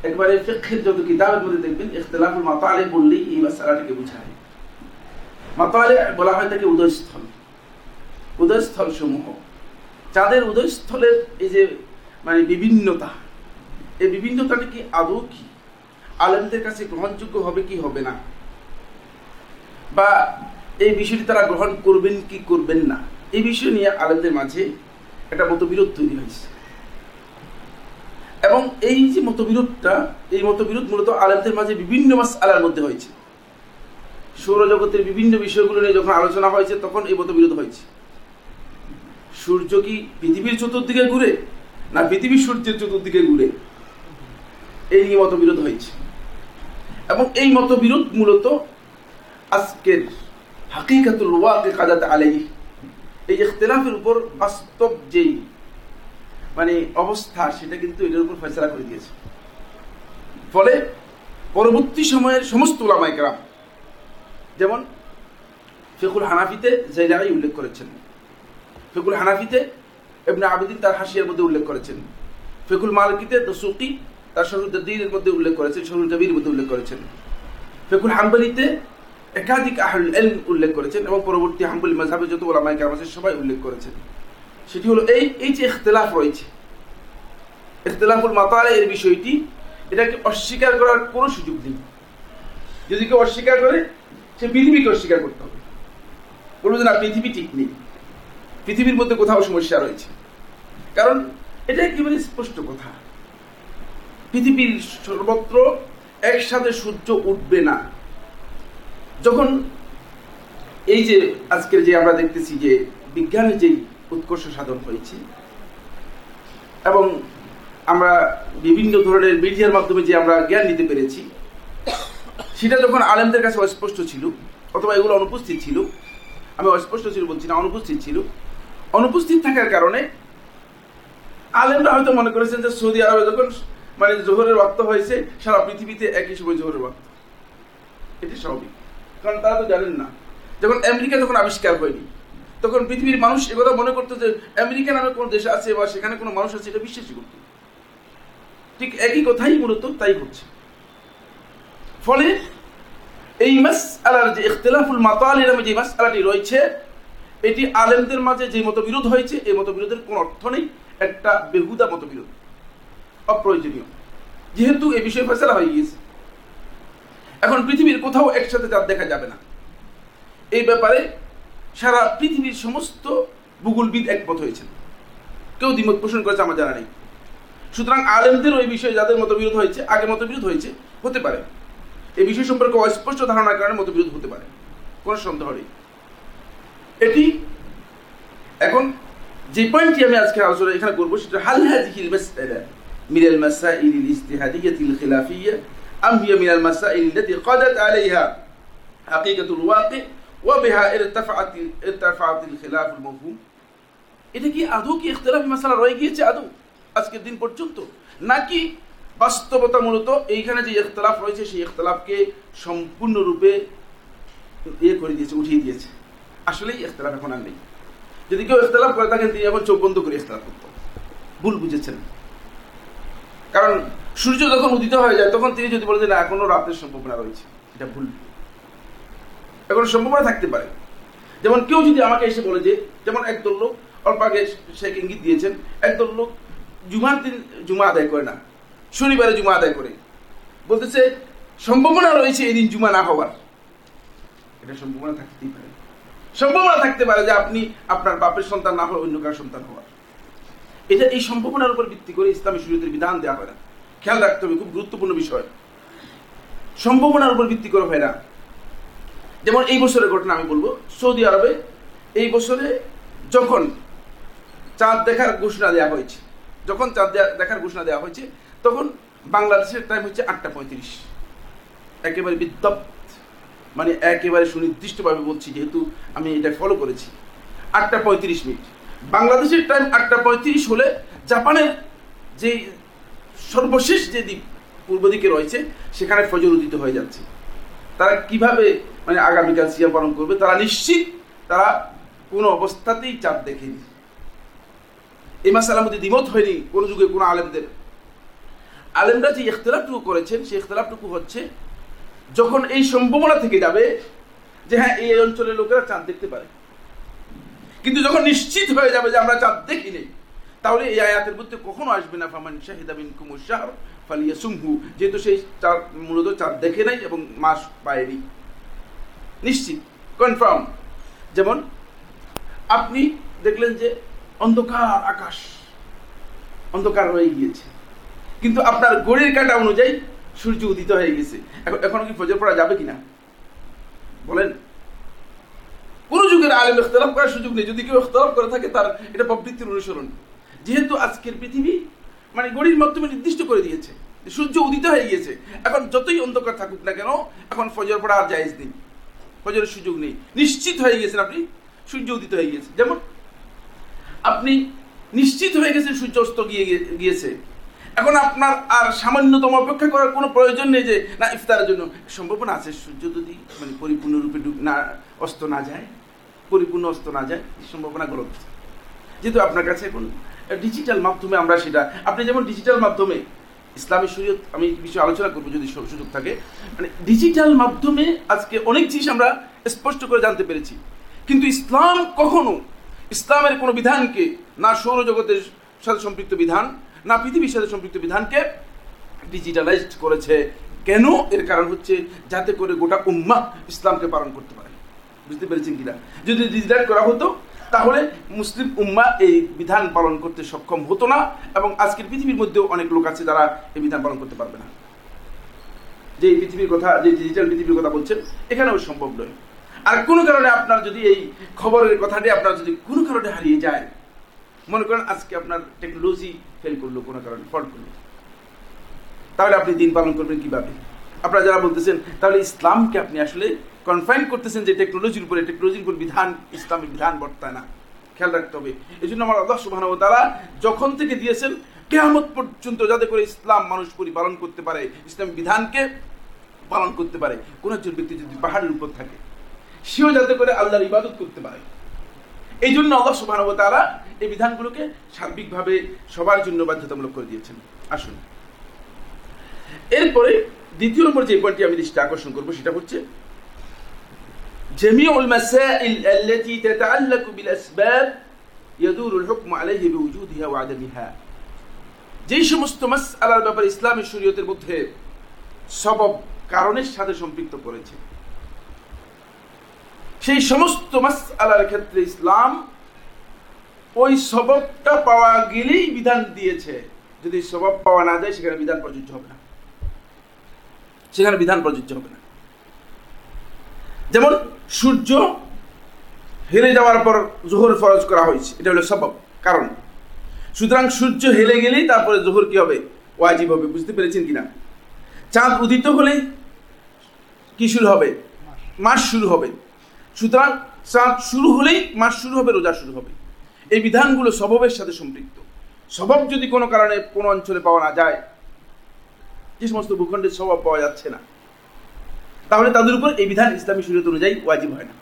একবারে ফিকহের যত কিতাবের মধ্যে দেখবেন, ইখতিলাফুল মাতালে বললেই এই মাসালাটাকে বোঝায়। মাতালে বলা হয় তাকে উদয়স্থল। উদয়স্থল সমূহ চাঁদের উদয়স্থলের এই যে মানে বিভিন্নতা, এই বিভিন্নতাটা কি আদৌ কি? আলেমদের কাছে গ্রহণযোগ্য হবে কি হবে না? বা এই বিষয়টি তারা গ্রহণ করবেন কি করবেন না? এই বিষয় নিয়ে আলেমদের মাঝে একটা মতবিরোধ তৈরি হয়েছে। এবং এই যে মতবিরোধটা, এই মতবিরোধ মূলত আলেমদের মাঝে বিভিন্ন মাস আলার মধ্যে হয়েছে। সৌরজগতের বিভিন্ন বিষয়গুলো নিয়ে যখন আলোচনা হয়েছে, তখন এই মতবিরোধ হয়েছে। সূর্য কি পৃথিবীর চতুর্দিকে ঘুরে, না পৃথিবী সূর্যের চতুর্দিকে ঘুরে? এই নিয়ে মতবিরোধ হয়েছে। এবং এই মতবিরোধ মূলত আজকের হাকিকাতুল ওয়াকে কাদাত আলাই এই ইখতিলাফের উপর বাস্তব যেই মানে অবস্থা, সেটা কিন্তু এটার উপর ফেসলা করে দিয়েছে। ফলে পরবর্তী সময়ের সমস্ত ওলামাইকরাম যেমন ফেকুল হানাফিতে জায়গায় উল্লেখ করেছেন, ফেকুল হানাফিতে এবনে আবেদিন তার হাসিয়ার মধ্যে উল্লেখ করেছেন, ফেকুল মালিকিতে দসুকি তার শরুল দিনের মধ্যে উল্লেখ করেছেন শরুল কবির মধ্যে উল্লেখ করেছেন। ফেকুল হাম্বলিতে একাধিক আহল উল্লেখ করেছেন এবং পরবর্তী হাম্বলি মাঝাবে যত ওলামাই কাম আছে সবাই উল্লেখ করেছেন। সেটি হলো এই এই যে ইখতলাফ রয়েছে, ইখতলাফুল মাতালে এর বিষয়টি, এটাকে অস্বীকার করার কোনো সুযোগ নেই। যদি কেউ অস্বীকার করে, সে পৃথিবীকে অস্বীকার করতে হবে। বলব যে না, পৃথিবী ঠিক নেই। পৃথিবীর মধ্যে কোথাও সমস্যা রয়েছে। কারণ এটা একেবারে স্পষ্ট কথা। পৃথিবীর সর্বত্র একসাথে সূর্য উঠবে না। যখন এই যে আজকের যে আমরা দেখতেছি যে বিজ্ঞানের যেই উৎকর্ষ সাধন হয়েছে এবং আমরা বিভিন্ন ধরনের মিডিয়ার মাধ্যমে যে আমরা জ্ঞান নিতে পেরেছি, সেটা যখন আলেমদের কাছে অস্পষ্ট ছিল, অথবা এগুলো অনুপস্থিত ছিল, আমি অস্পষ্ট ছিল বলছি না, অনুপস্থিত ছিল, অনুপস্থিত থাকার কারণে আলেমরা হয়তো মনে করেছেন যে সৌদি আরবে যখন মানে জোহরের রক্ত হয়েছে, সারা পৃথিবীতে একই সময় জোহরের রক্ত এটি স্বাভাবিক। কারণ তারা তো জানেন না। যখন আমেরিকা যখন আবিষ্কার হয়নি তখন পৃথিবীর মানুষ একথা মনে করতো যে, আমেরিকা নামে কোনো দেশ আছে বা সেখানে কোনো মানুষ আছে, এটা বিশ্বাসই করতো ঠিক একই কথাই মূলত তাই হচ্ছে ফলে এই মাস আলার যে ইখতলাফুল মাতালি নামে যে মাস আলাটি রয়েছে, এটি আলেমদের মাঝে যে মতবিরোধ হয়েছে, এই মতবিরোধের কোনো অর্থ নেই। একটা বেহুদা মতবিরোধ। অপ্রয়োজনীয়। যেহেতু এই বিষয়ে ফেসলা হয়ে গিয়েছে। এখন পৃথিবীর কোথাও একসাথে চাঁদ দেখা যাবে না। এই ব্যাপারে সারা পৃথিবীর সমস্ত ভূগোলবিদ একমত হয়েছেন কেউ দ্বিমত পোষণ করেছে আমার জানা নেই সুতরাং আলেমদের ওই বিষয়ে যাদের মতবিরোধ হয়েছে আগে মতবিরোধ হয়েছে হতে পারে এই বিষয় সম্পর্কে অস্পষ্ট ধারণার কারণে মতবিরোধ হতে পারে কোনো সন্দেহ নেই এটি এখন যে পয়েন্টটি আমি আজকে আলোচনা এখানে করবো সেটা হাল হাজিহিল মাসআলা من المسائل الاجتهادية الخلافية أم هي من المسائل التي قضت عليها حقيقة الواقع ওয়াবিহা এর তাফাতিল এর তাফাতিল খিলাফুল মফহুম এটা কি আদৌ কি ইখতলাফি মশালা রয়ে গিয়েছে আদৌ আজকের দিন পর্যন্ত। নাকি বাস্তবতা মূলত এইখানে যে ইখতলাফ রয়েছে, সেই ইখতলাফকে সম্পূর্ণরূপে ইয়ে করে দিয়েছে, উঠিয়ে দিয়েছে। আসলেই ইখতলাফ এখন আর নেই। যদি কেউ ইখতলাফ করে থাকেন, তিনি এখন চোখ বন্ধ করে ইখতলাফ করত ভুল বুঝেছেন। কারণ সূর্য যখন উদিত হয়ে যায়, তখন তিনি যদি বলেন যে না এখনও রাতের সম্ভাবনা রয়েছে, এটা ভুল। এখন সম্ভাবনা থাকতে পারে। যেমন কেউ যদি আমাকে এসে বলে যে, যেমন একদল লোক, অল্প আগে শেখ ইঙ্গিত দিয়েছেন, একদল লোক জুমার দিন জুমা আদায় করে না, শনিবারে জুমা আদায় করে। বলতেছে, সম্ভাবনা রয়েছে এই দিন জুমা না হওয়ার। এটা সম্ভাবনা থাকতেই পারে। সম্ভাবনা থাকতে পারে যে আপনি আপনার বাপের সন্তান না হলে অন্য কারও সন্তান হওয়ার। এটা এই সম্ভাবনার উপর ভিত্তি করে ইসলামী শরীয়তের বিধান দেওয়া হয় না। খেয়াল রাখতে হবে, খুব গুরুত্বপূর্ণ বিষয়। সম্ভাবনার উপর ভিত্তি করে হয় না যেমন এই বছরের ঘটনা আমি বলব, সৌদি আরবে এই বছরে যখন চাঁদ দেখার ঘোষণা দেওয়া হয়েছে, যখন চাঁদ দেখার ঘোষণা দেওয়া হয়েছে, তখন বাংলাদেশের টাইম হচ্ছে আটটা পঁয়ত্রিশ। একেবারে বিদ্যপ মানে একেবারে সুনির্দিষ্টভাবে বলছি, যেহেতু আমি এটা ফলো করেছি। আটটা পঁয়ত্রিশ মিনিট। বাংলাদেশের টাইম আটটা পঁয়ত্রিশ হলে জাপানের যে সর্বশেষ যে দিক পূর্ব দিকে রয়েছে, সেখানে ফজর উদিত হয়ে যাচ্ছে। তারা কীভাবে মানে আগামীকাল সিয়াম পালন করবে, তারা নিশ্চিত তারা কোনো অবস্থাতেই চাঁদ দেখেনি। এই মাসালার মধ্যে দ্বিমত হয়নি কোনো যুগে কোনো আলেমদের। আলেমরা যে ইখতলাফটুকু করেছেন, সেই ইখতলাফটুকু হচ্ছে যখন এই সম্ভাবনা থেকে যাবে যে হ্যাঁ এই অঞ্চলের লোকেরা চাঁদ দেখতে পারে। কিন্তু যখন নিশ্চিত হয়ে যাবে যে আমরা চাঁদ দেখিনি, তাহলে এই আয়াতের মধ্যে কখনো আসবে না, ফামান শাহিদা বিন কুমুর শাহর ফালিয়া সুমহু যেহেতু সেই চাঁদ মূলত চাঁদ দেখে নাই এবং মাস পায়নি। নিশ্চিত কনফার্ম যেমন, আপনি দেখলেন যে অন্ধকার আকাশ, অন্ধকার হয়ে গিয়েছে। কিন্তু আপনার ঘড়ির কাটা অনুযায়ী সূর্য উদিত হয়ে গেছে। এখন এখনও কি ফজর পড়া যাবে কিনা? বলেন। কোন যুগের আলেম ইখতলাফ করার সুযোগ নেই। যদি কেউ ইখতলাফ করে থাকে, তার এটা প্রবৃত্তির অনুসরণ। যেহেতু আজকের পৃথিবী মানে গড়ির মাধ্যমে নির্দিষ্ট করে দিয়েছে সূর্য উদিত হয়ে গিয়েছে। এখন যতই অন্ধকার থাকুক না কেন, এখন ফজর পড়া আর জায়েজ নেই। ফজরের সুযোগ নেই। নিশ্চিত হয়ে গেছেন আপনি সূর্য উদিত হয়ে গিয়েছে যেমন আপনি নিশ্চিত হয়ে গেছেন সূর্য অস্ত গিয়ে গিয়েছে। এখন আপনার আর সামান্যতম অপেক্ষা করার কোনো প্রয়োজন নেই যে, না, ইফতারের জন্য। সম্ভাবনা আছে সূর্য যদি মানে পরিপূর্ণরূপে না, অস্ত না যায়, পরিপূর্ণ অস্ত না যায় সম্ভাবনা গলত। যেহেতু আপনার কাছে এখন ডিজিটাল মাধ্যমে আমরা সেটা আপনি যেমন ডিজিটাল মাধ্যমে ইসলামী শরীয়ত, আমি বিষয়ে আলোচনা করব যদি সুযোগ থাকে। মানে ডিজিটাল মাধ্যমে আজকে অনেক জিনিস আমরা স্পষ্ট করে জানতে পেরেছি। কিন্তু ইসলাম কখনো ইসলামের কোনো বিধানকে, না সৌরজগতের সাথে সম্পৃক্ত বিধান, না পৃথিবীর সাথে সম্পৃক্ত বিধানকে ডিজিটালাইজড করেছে। কেন? এর কারণ হচ্ছে যাতে করে গোটা উম্মা ইসলামকে পালন করতে পারে। বুঝতে পেরেছেন কিনা? যদি ডিজিটাল করা হতো তাহলে মুসলিম উম্মা এই বিধান পালন করতে সক্ষম হতো না এবং আজকের পৃথিবীর মধ্যেও অনেক লোক আছে যারা এই বিধান পালন করতে পারবে না। যে পৃথিবীর কথা, যে ডিজিটাল পৃথিবীর কথা বলছেন, এখানেও সম্ভব নয়। আর কোনো কারণে আপনার যদি এই খবরের কথাটি আপনার যদি কোনো কারণে হারিয়ে যায়, মনে করেন আজকে আপনার টেকনোলজি ফেল করল, কোনো কারণে ফল্ট করল। তাহলে আপনি দিন পালন করবেন কীভাবে? আপনারা যারা বলতেছেন, তাহলে ইসলামকে আপনি আসলে কনফাইন করতেছেন যে টেকনোলজির উপরে টেকনোলজির উপর বিধান, ইসলামের বিধান বর্তায় না। খেয়াল রাখতে হবে। এই জন্য আমার আল্লাহ সুবাহ তারা যখন থেকে দিয়েছেন, কেয়ামত পর্যন্ত যাতে করে ইসলাম মানুষ পরিপালন করতে পারে, ইসলাম বিধানকে পালন করতে পারে, কোন একজন ব্যক্তি যদি পাহাড়ের উপর থাকে, সেও যাতে করে আল্লাহর ইবাদত করতে পারে। এই জন্য আল্লাহ সুবাহ তারা এই বিধানগুলোকে সার্বিকভাবে সবার জন্য বাধ্যতামূলক করে দিয়েছেন। আসুন। এরপরে দ্বিতীয় নম্বর যে পয়েন্টটি আমি দৃষ্টি আকর্ষণ করব, সেটা হচ্ছে جميع المسائل التي تتعلق بالأسباب يدور الحكم عليه بوجودها وعدمها যেই সমস্ত মাসআলার ব্যাপারে ইসলামী শরীয়তের মধ্যে সবব কারণের সাথে সম্পৃক্ত করেছে সেই সমস্ত মাসআলার ক্ষেত্রে ইসলাম ওই সববটা পাওয়া গেলেই বিধান দিয়েছে যদি সবব পাওয়া না যায় সেখানে বিধান প্রযোজ্য হবে না সেখানে বিধান প্রযোজ্য হবে না যেমন সূর্য হেলে যাওয়ার পর জোহর ফরজ করা হয়েছে, এটা হলো সবব কারণ। সুতরাং সূর্য হেলে গেলেই তারপরে জোহর কি হবে? ওয়াজিব হবে, বুঝতে পেরেছেন কিনা? চাঁদ উদিত হলেই কি শুরু হবে? মাস শুরু হবে। সুতরাং চাঁদ শুরু হলেই মাস শুরু হবে, রোজা শুরু হবে। এই বিধানগুলো স্বভাবের সাথে সম্পৃক্ত। স্বভাব যদি কোনো কারণে কোনো অঞ্চলে পাওয়া না যায়, যে সমস্ত ভূখণ্ডের স্বভাব পাওয়া যাচ্ছে না। তাহলে তাদের উপর এই বিধান ইসলামী শরীয়ত অনুযায়ী ওয়াজিব হয় না।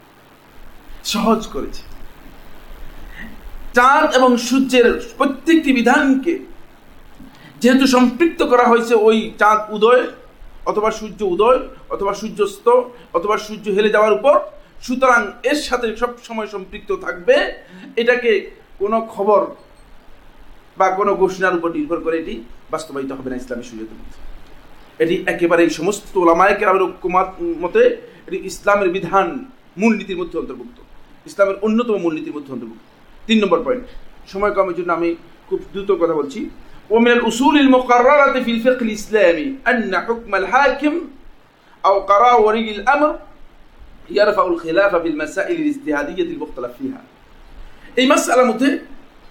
সহজ করেছে। চাঁদ এবং সূর্যের প্রত্যেকটি বিধানকে যেহেতু সম্পৃক্ত করা হয়েছে ওই চাঁদ উদয় অথবা সূর্য উদয় অথবা সূর্যাস্ত অথবা সূর্য হেলে যাওয়ার উপর, সুতরাং এর সাথে সব সময় সম্পৃক্ত থাকবে, এটাকে কোনো খবর বা কোনো ঘোষণার উপর নির্ভর করে এটি বাস্তবায়িত হবে না ইসলামী শরীয়তের মধ্যে। এটি একেবারে এই সমস্ত ওলামায় কেরামের ঐক্যমত মতে এটি ইসলামের বিধান মূলনীতির মধ্যে অন্তর্ভুক্ত ইসলামের অন্যতম মূলনীতির মধ্যে অন্তর্ভুক্ত তিন নম্বর পয়েন্ট সময় কমের জন্য আমি খুব দ্রুত কথা বলছি ومن الأصول المقررة في الفقه الإسلامي أن حكم الحاكم أو قرار ولي الأمر يرفع الخلاف في المسائل الاجتهادية المختلف فيها এই মাসআলার মধ্যে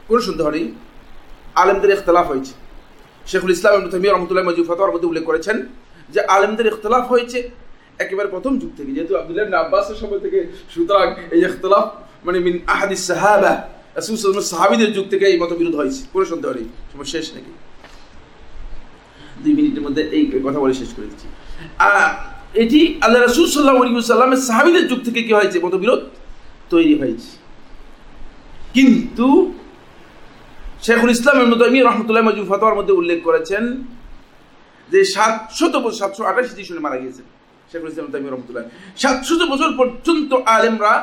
কোনো সন্দেহ নেই আলেমদের ইখতলাফ হয়েছে শেখুল ইসলাম ইবনে রহমতুল্লাহ মজিব ফতোয়ার মধ্যে উল্লেখ করেছেন যে আলেমদের ইখতলাফ হয়েছে। একেবারে প্রথম যুগ থেকে, যেহেতু আব্দুল্লাহ আব্বাসের সময় থেকে সুতরাং এই ইখতলাফ মানে মিন আহাদিস সাহাবা সাহাবীদের যুগ থেকে এই মতবিরোধ হয়েছে। কোনো সন্দেহ নেই, সময় শেষ নাকি? দুই মিনিটের মধ্যে এই কথা বলে শেষ করে দিচ্ছি। এটি আল্লাহ রসুল সাল্লাহ সাল্লামের সাহাবিদের যুগ থেকে কি হয়েছে? মতবিরোধ তৈরি হয়েছে। কিন্তু শেখুল ইসলাম ইবনুতাইমি রহমতুল্লাহ মজিব ফতোয়ার মধ্যে উল্লেখ করেছেন যে সাতশত বছর, সাতশো আঠাশি সনে মারা গিয়েছেন শেখুল ইসলাম তাইমি রহমতুল্লাহ সাতশত বছর পর্যন্ত আলেমরা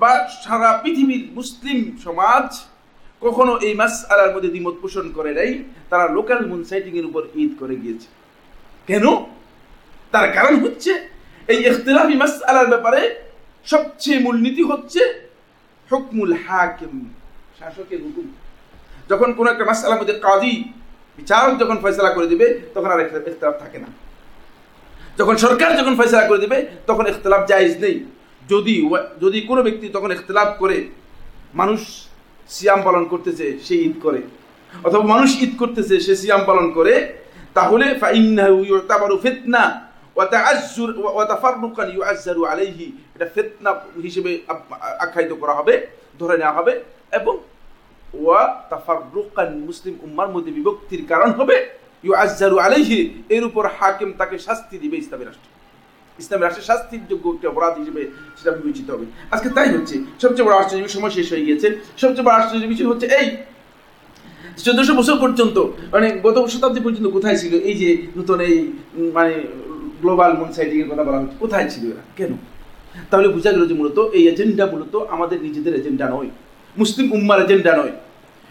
বা সারা পৃথিবীর মুসলিম সমাজ কখনো এই মাস আলার মধ্যে দ্বিমত পোষণ করে নাই। তারা লোকাল মুনসাইটিং এর উপর ঈদ করে গিয়েছে। কেন? তার কারণ হচ্ছে এই ইখতিলাফি মাস আলার ব্যাপারে সবচেয়ে মূলনীতি হচ্ছে হুকমুল হাকিম। শাসকের হুকুম। যখন কোনো একটা মাস আলার মধ্যে কাজী বিচারক যখন ফয়সলা করে দিবে, তখন আর ইখতিলাফ থাকে না। যখন সরকার যখন ফয়সলা করে দিবে, তখন ইখতিলাফ জায়েজ নেই। যদি যদি কোনো ব্যক্তি তখন ইখতিলাফ করে, মানুষ সিয়াম পালন করতেছে, সে ঈদ করে। অথবা মানুষ ঈদ করতেছে, সে সিয়াম পালন করে, তাহলে ফিতনা হিসেবে আখ্যায়িত করা হবে, ধরে নেওয়া হবে। এবং ওয়া তাফাররুকান মুসলিম উম্মার মধ্যে বিভক্তির কারণ হবে ইউআজ্জারু আলাইহি, এর উপর হাকিম তাকে শাস্তি দিবে ইসলামী রাষ্ট্র। ইসলামী রাষ্ট্রের শাস্তির যোগ্য একটি অপরাধ হিসেবে সেটা বিবেচিত হবে। আজকে তাই হচ্ছে, সবচেয়ে বড় আশ্চর্য সময় শেষ হয়ে গিয়েছে। সবচেয়ে বড় আশ্চর্য বিষয় হচ্ছে এই চোদ্দশো বছর পর্যন্ত মানে গত শতাব্দী পর্যন্ত কোথায় ছিল? এই যে নতুন এই মানে গ্লোবাল মুনসাইটিং এর কথা বলা হচ্ছে, কোথায় ছিল এরা? কেন? তাহলে বোঝা গেল যে মূলত এই এজেন্ডা মূলত আমাদের নিজেদের এজেন্ডা নয়। মুসলিম উম্মার এজেন্ডা নয়।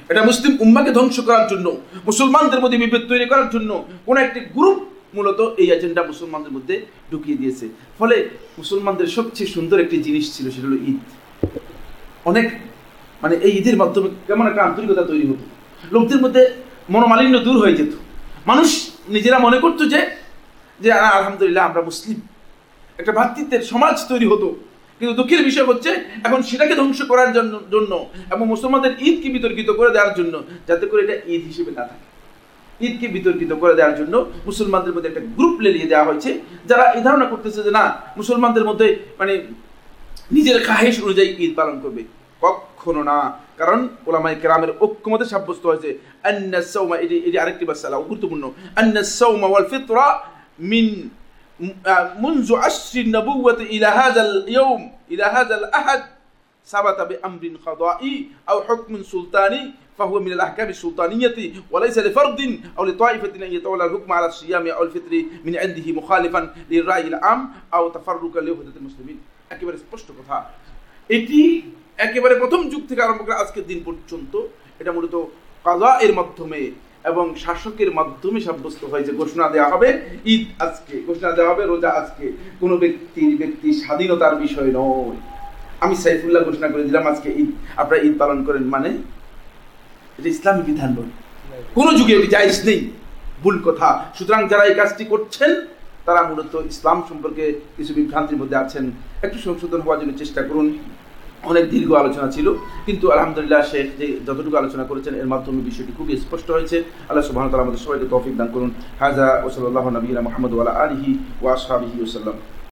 এটা মুসলিম উম্মাকে ধ্বংস করার জন্য, মুসলমানদের মধ্যে বিভেদ তৈরি করার জন্য কোন একটি গ্রুপ মূলত এই এজেন্ডা মুসলমানদের মধ্যে ঢুকিয়ে দিয়েছে। ফলে মুসলমানদের সবচেয়ে সুন্দর একটি জিনিস ছিল, সেটা হলো ঈদ। অনেক মানে এই ঈদের মাধ্যমে কেমন একটা আন্তরিকতা তৈরি হতো। লোকদের মধ্যে মনোমালিন্য দূর হয়ে যেত। মানুষ নিজেরা মনে করতো যে যে আলহামদুলিল্লাহ আমরা মুসলিম। একটা ভ্রাতৃত্বের সমাজ তৈরি হতো। কিন্তু দুঃখের বিষয় হচ্ছে, এখন সেটাকে ধ্বংস করার জন্য এবং মুসলমানদের ঈদকে বিতর্কিত করে দেওয়ার জন্য, যাতে করে এটা ঈদ হিসেবে না থাকে। ঈদকে বিতর্কিত করে দেওয়ার জন্য মুসলমানদের মধ্যে একটা গ্রুপ লেলিয়ে দেওয়া হয়েছে, যারা এই ধারণা করতেছে যে না, মুসলমানদের মধ্যে মানে নিজের খাহেশ অনুযায়ী ঈদ পালন করবে। কখনো না, কারণ ওলামাই কেরামের ঐক্যমতে সাব্যস্ত হয়েছে, আন্না সাওমা, এটি এটি আরেকটি মাসালা, গুরুত্বপূর্ণ। আন্না সাওমা ওয়াল ফিতরা মিন منذ عشر النبوة إلى هذا اليوم إلى هذا الأحد ثبت بأمر قضائي أو حكم سلطاني فهو من الأحكام السلطانية وليس لفرد أو لطائفة أن يتولى الحكم على الصيام أو الفطر من عنده مخالفا للرأي العام أو تفرقا لوحدة المسلمين একেবারে স্পষ্ট কথা এটি একেবারে প্রথম যুগ থেকে আরম্ভ করে আজকের দিন পর্যন্ত এটা মূলত কাজা এর মাধ্যমে এবং শাসকের মাধ্যমে সাব্যস্ত হয়েছে ঘোষণা দেওয়া হবে, ঈদ আজকে। ঘোষণা দেওয়া হবে, রোজা আজকে। কোনো ব্যক্তির ব্যক্তি স্বাধীনতার বিষয় নয়। আমি সাইফুল্লাহ ঘোষণা করে দিলাম আজকে ঈদ। আপনারা ঈদ পালন করেন মানে? এটা ইসলামী বিধান নয় কোনো যুগে এটি নেই। ভুল কথা। সুতরাং যারা এই কাজটি করছেন, তারা মূলত ইসলাম সম্পর্কে কিছু বিভ্রান্তির মধ্যে আছেন। একটু সংশোধন হওয়ার জন্য চেষ্টা করুন। অনেক দীর্ঘ আলোচনা ছিল, কিন্তু আলহামদুলিল্লাহ শেখ যে যতটুকু আলোচনা করেছেন, এর মাধ্যমে বিষয়টি খুবই স্পষ্ট হয়েছে। আল্লাহ সুবাহ আমাদের সবাইকে তৌফিক দান করুন। হাজা ওসল্লাহ নবীরা মোহাম্মদ আলা আলহি ওয়াসাবিহি ওসাল্লাম